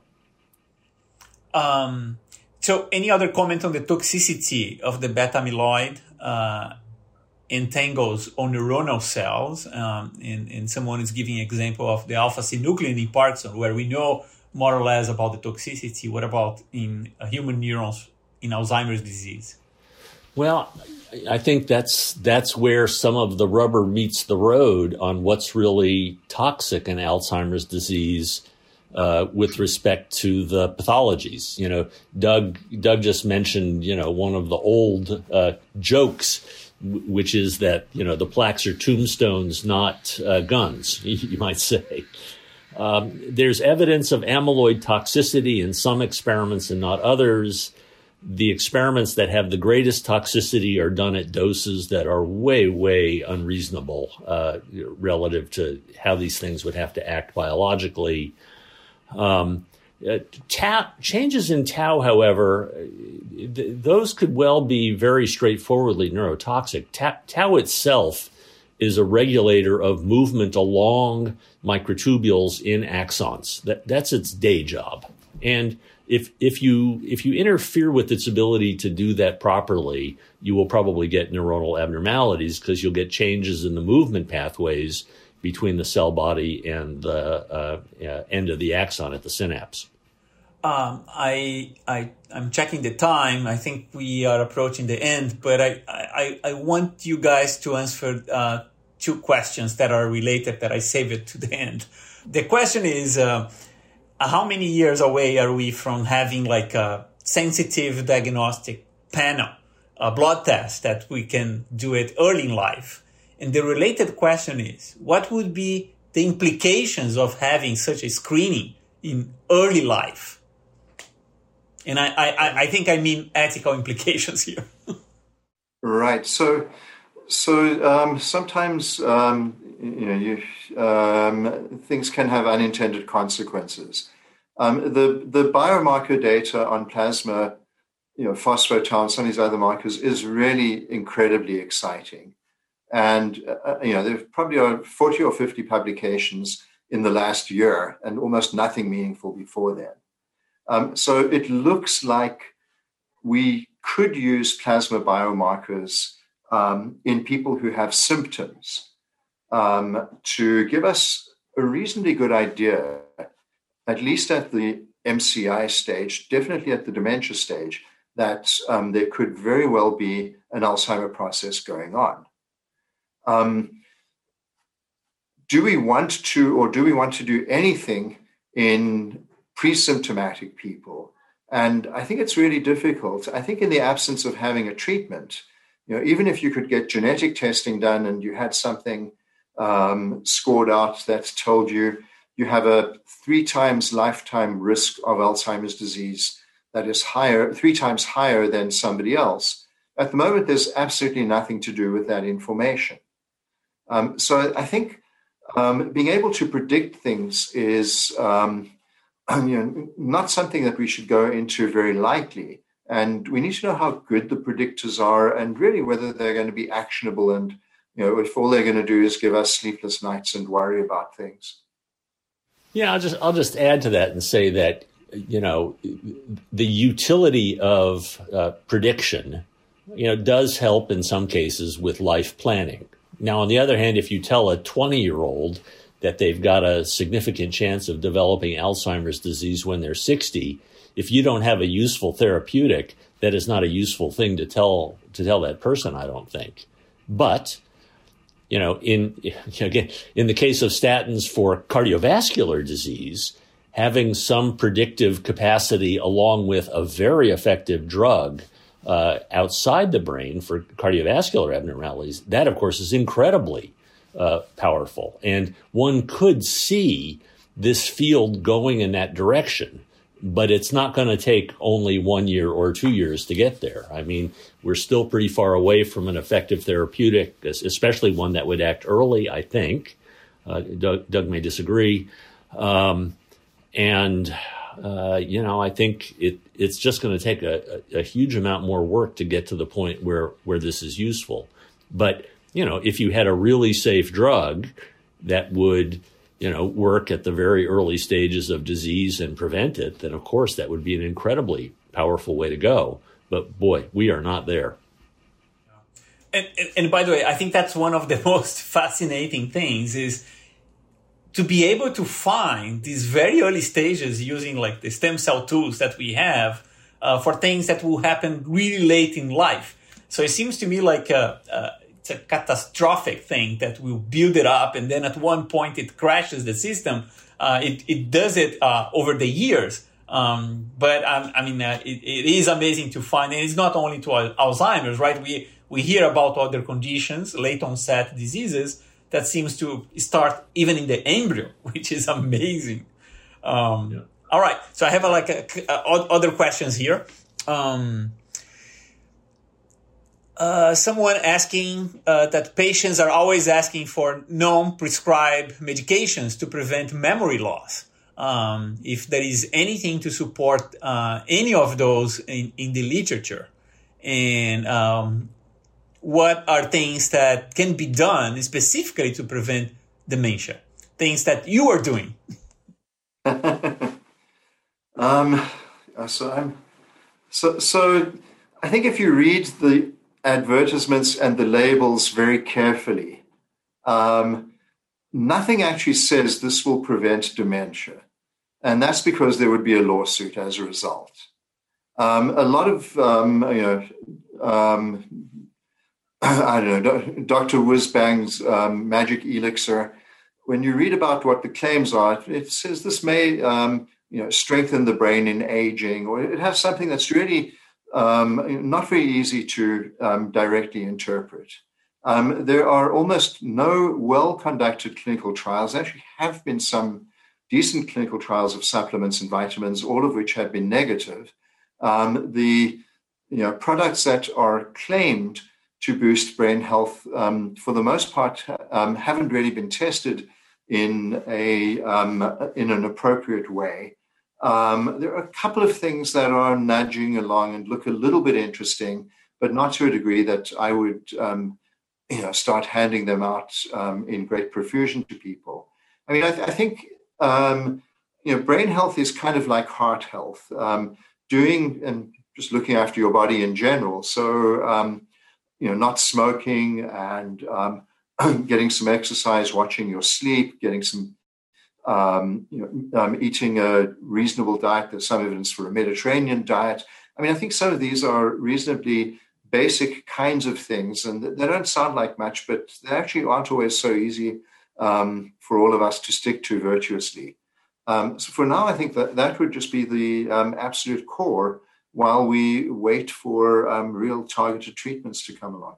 Um, so any other comment on the toxicity of the beta amyloid uh, entangles on neuronal cells. Um, and, and someone is giving example of the alpha synuclein in Parkinson, where we know more or less about the toxicity. What about in uh, human neurons in Alzheimer's disease? Well, I think that's that's where some of the rubber meets the road on what's really toxic in Alzheimer's disease uh, with respect to the pathologies. You know, Doug Doug just mentioned you know one of the old uh, jokes which is that you know the plaques are tombstones, not uh, guns, you might say. Um, there's evidence of amyloid toxicity in some experiments and not others. The experiments that have the greatest toxicity are done at doses that are way, way unreasonable uh, relative to how these things would have to act biologically. Um, uh, tau, changes in tau, however, th- those could well be very straightforwardly neurotoxic. Ta- tau itself is a regulator of movement along microtubules in axons. That, that's its day job. And if if you if you interfere with its ability to do that properly, you will probably get neuronal abnormalities because you'll get changes in the movement pathways between the cell body and the uh, uh, end of the axon at the synapse. Um, I, I, I'm checking the time. I think we are approaching the end, but I, I, I want you guys to answer uh, two questions that are related that I save it to the end. The question is, uh, how many years away are we from having like a sensitive diagnostic panel, a blood test that we can do it early in life? And the related question is, what would be the implications of having such a screening in early life? And I, I, I think I mean ethical implications here. right. So, so um, sometimes um, you know you, um, things can have unintended consequences. Um, the the biomarker data on plasma, you know, phospho-tau and some of these other markers is really incredibly exciting. And uh, uh you know, there probably are forty or fifty publications in the last year, and almost nothing meaningful before then. Um, so it looks like we could use plasma biomarkers um, in people who have symptoms um, to give us a reasonably good idea, at least at the MCI stage, definitely at the dementia stage, that um, there could very well be an Alzheimer process going on. Um, do we want to, or do we want to do anything in pre-symptomatic people. And I think it's really difficult. I think in the absence of having a treatment, you know, even if you could get genetic testing done and you had something um, scored out that told you you have a three times lifetime risk of Alzheimer's disease that is higher, three times higher than somebody else. At the moment, there's absolutely nothing to do with that information. Um, so I think um, being able to predict things is um, you know, not something that we should go into very lightly. And we need to know how good the predictors are and really whether they're going to be actionable and, you know, if all they're going to do is give us sleepless nights and worry about things. Yeah, I'll just I'll just add to that and say that you know the utility of uh, prediction, you know, does help in some cases with life planning. Now, on the other hand, if you tell a 20 year old that they've got a significant chance of developing Alzheimer's disease when they're 60, if you don't have a useful therapeutic, that is not a useful thing to tell to tell that person. I don't think, but you know, in again, in the case of statins for cardiovascular disease, having some predictive capacity along with a very effective drug uh, outside the brain for cardiovascular abnormalities, that of course is incredibly uh, powerful. And one could see this field going in that direction but it's not going to take only one year or two years to get there. I mean, we're still pretty far away from an effective therapeutic, especially one that would act early, I think. Uh, Doug, Doug, may disagree. Um, and, uh, you know, I think it, it's just going to take a, a, a huge amount more work to get to the point where, where this is useful. But, you know, if you had a really safe drug that would you know, work at the very early stages of disease and prevent it, then of course that would be an incredibly powerful way to go. But boy, we are not there. And, and, and, by the way, I think that's one of the most fascinating things is to be able to find these very early stages using like the stem cell tools that we have uh, for things that will happen really late in life. So it seems to me like uh, uh, it's a catastrophic thing that will build it up and then at one point it crashes the system. Uh, it, it does it uh, over the years. Um, but um, I mean, uh, it, it is amazing to find, and it's not only to Alzheimer's, right? We we hear about other conditions, late onset diseases that seems to start even in the embryo, which is amazing. Um, yeah. All right, so I have a, like a, a, other questions here. Um, uh, someone asking uh, that patients are always asking for non-prescribed medications to prevent memory loss. Um, if there is anything to support uh, any of those in, in the literature, and um, what are things that can be done specifically to prevent dementia? Things that you are doing. um, so I'm so so. I think if you read the advertisements and the labels very carefully. Um, nothing actually says this will prevent dementia. And that's because there would be a lawsuit as a result. Um, a lot of, um, you know, um, I don't know, Dr. Whizbang's um, magic elixir. When you read about what the claims are, it says this may, um, you know, strengthen the brain in aging, or it has something that's really um, not very easy to um, directly interpret. Um, there are almost no well conducted clinical trials. There actually have been some decent clinical trials of supplements and vitamins, all of which have been negative. Um, the you know, products that are claimed to boost brain health, um, for the most part, um, haven't really been tested in a in an appropriate way. Um, there are a couple of things that are nudging along and look a little bit interesting, but not to a degree that I would, um, you know, start handing them out um, in great profusion to people. I mean, I, th- I think um, you know, brain health is kind of like heart health. Um, doing and just looking after your body in general. So, um, you know, not smoking and getting some exercise, watching your sleep, getting some um, you know, um, eating a reasonable diet. There's some evidence for a Mediterranean diet. I mean, I think some of these are reasonably basic kinds of things, and they don't sound like much, but they actually aren't always so easy um, for all of us to stick to virtuously. Um, so for now, I think that that would just be the um, absolute core while we wait for um, real targeted treatments to come along.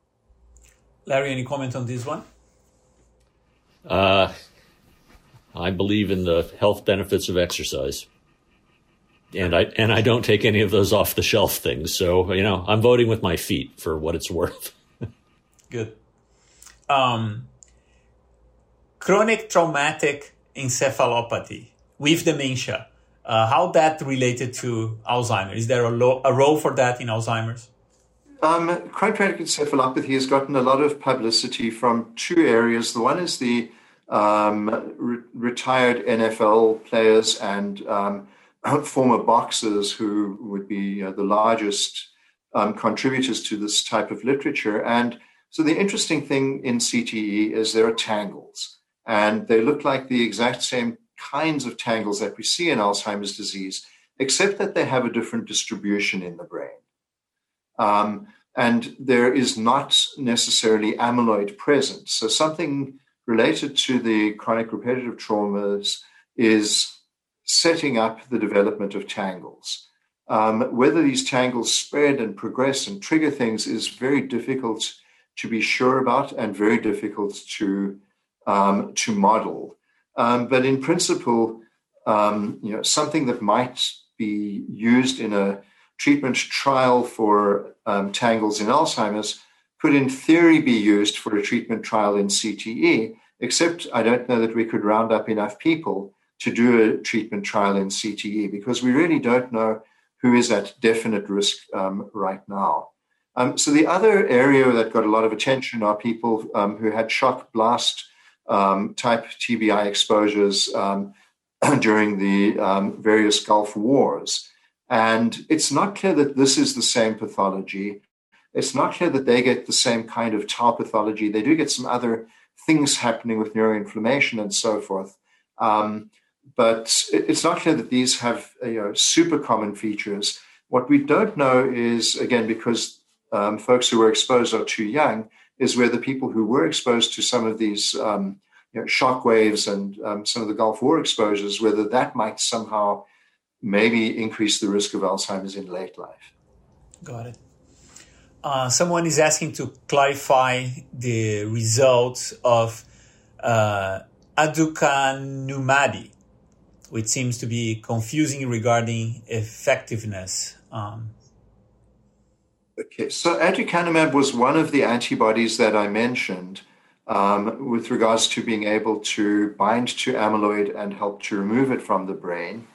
Larry, any comment on this one? Uh, I believe in the health benefits of exercise. And I and I don't take any of those off the shelf things. So, you know, I'm voting with my feet for what it's worth. Good. Um, chronic traumatic encephalopathy with dementia. Uh, how that related to Alzheimer's? Is there a, lo- a role for that in Alzheimer's? Um, traumatic encephalopathy has gotten a lot of publicity from two areas. The one is the um, re- retired NFL players and um, former boxers who would be the largest um, contributors to this type of literature. And so the interesting thing in CTE is there are tangles, and they look like the exact same kinds of tangles that we see in Alzheimer's disease, except that they have a different distribution in the brain. Um, and there is not necessarily amyloid present. So something related to the chronic repetitive traumas is setting up the development of tangles. Um, whether these tangles spread and progress and trigger things is very difficult to be sure about and very difficult to um, to model. Um, but in principle, um, you know, something that might be used in a treatment trial for um, tangles in Alzheimer's could, in theory, be used for a treatment trial in CTE. Except, I don't know that we could round up enough people to do a treatment trial in CTE because we really don't know who is at definite risk um, right now. Um, so the other area that got a lot of attention are people um, who had shock blast um, type TBI exposures um, during the um, various Gulf wars. And it's not clear that this is the same pathology. It's not clear that they get the same kind of tau pathology. They do get some other things happening with neuroinflammation and so forth. Um, but it's not clear that these have you know, super common features. What we don't know is, again, because um, folks who were exposed are too young, is where the people who were exposed to some of these um, you know, shock waves and um, some of the Gulf War exposures, whether that might somehow maybe increase the risk of Alzheimer's in late life. Got it. Uh, someone is asking to clarify the results of uh, which seems to be confusing regarding effectiveness. Um, Okay, so aducanumab was one of the antibodies that I mentioned um, with regards to being able to bind to amyloid and help to remove it from the brain.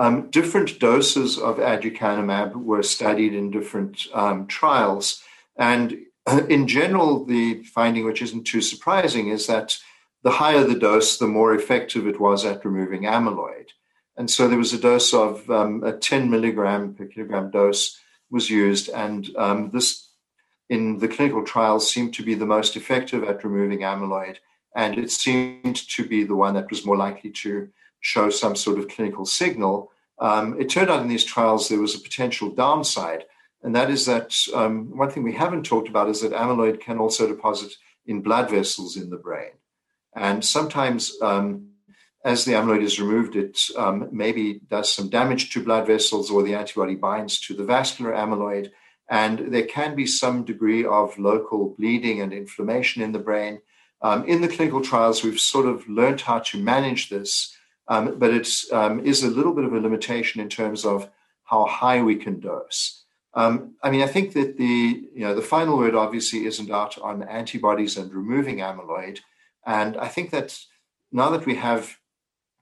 Um, different doses of aducanumab were studied in different um, trials. And in general, the finding, which isn't too surprising, is that the higher the dose, the more effective it was at removing amyloid. And so there was a dose of um, a 10 milligram per kilogram dose was used, and um, this in the clinical trials seemed to be the most effective at removing amyloid, and it seemed to be the one that was more likely to show some sort of clinical signal. Um, it turned out in these trials there was a potential downside, and that is that um, one thing we haven't talked about is that amyloid can also deposit in blood vessels in the brain. And sometimes um, as the amyloid is removed, it um, maybe does some damage to blood vessels or the antibody binds to the vascular amyloid. And there can be some degree of local bleeding and inflammation in the brain. Um, in the clinical trials, we've sort of learned how to manage this, um, but it um, is a little bit of a limitation in terms of how high we can dose. Um, I mean, I think that the you know the final word obviously isn't out on antibodies and removing amyloid, and I think that now that we have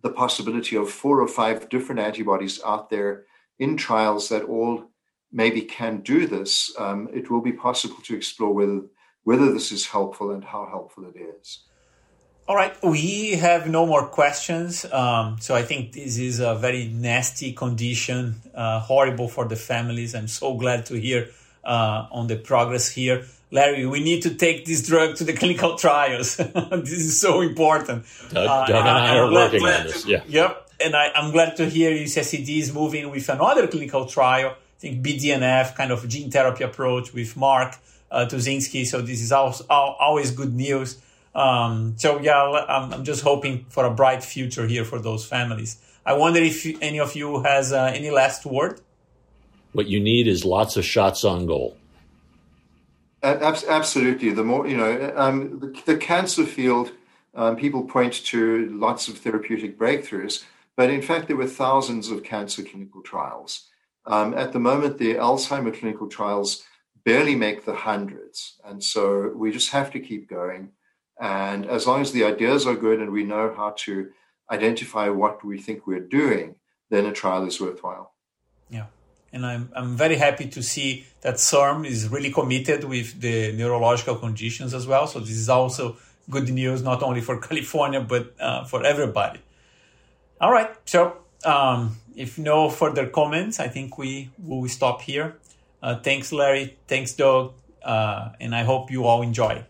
the possibility of four or five different antibodies out there in trials that all maybe can do this, um, it will be possible to explore whether whether this is helpful and how helpful it is. All right, we have no more questions. Um, so I think this is a very nasty condition, uh, horrible for the families. I'm so glad to hear uh, on the progress here. Larry, we need to take this drug to the clinical trials. this is so important. Doug, uh, Doug and I are working on this. Yeah. Yep. And I, am glad to hear UCSD is moving with another clinical trial. I think BDNF, kind of gene therapy approach with Mark uh, Tuszynski. So this is also, always good news. Um, so yeah, I'm, I'm, just hoping for a bright future here for those families. I wonder if any of you has uh, any last word. What you need is lots of shots on goal. Absolutely. The more, you know, um, the, the, cancer field, um, people point to lots of therapeutic breakthroughs, but in fact, there were thousands of cancer clinical trials. Um, at the moment, the Alzheimer clinical trials barely make the hundreds. And so we just have to keep going. And as long as the ideas are good and we know how to identify what we think we're doing, then a trial is worthwhile. And I'm, I'm very happy to see that CIRM is really committed with the neurological conditions as well. So this is also good news, not only for California, but uh, for everybody. All right. So um, if no further comments, I think we will stop here. Uh, thanks, Larry. Thanks, Doug. Uh, and I hope you all enjoy.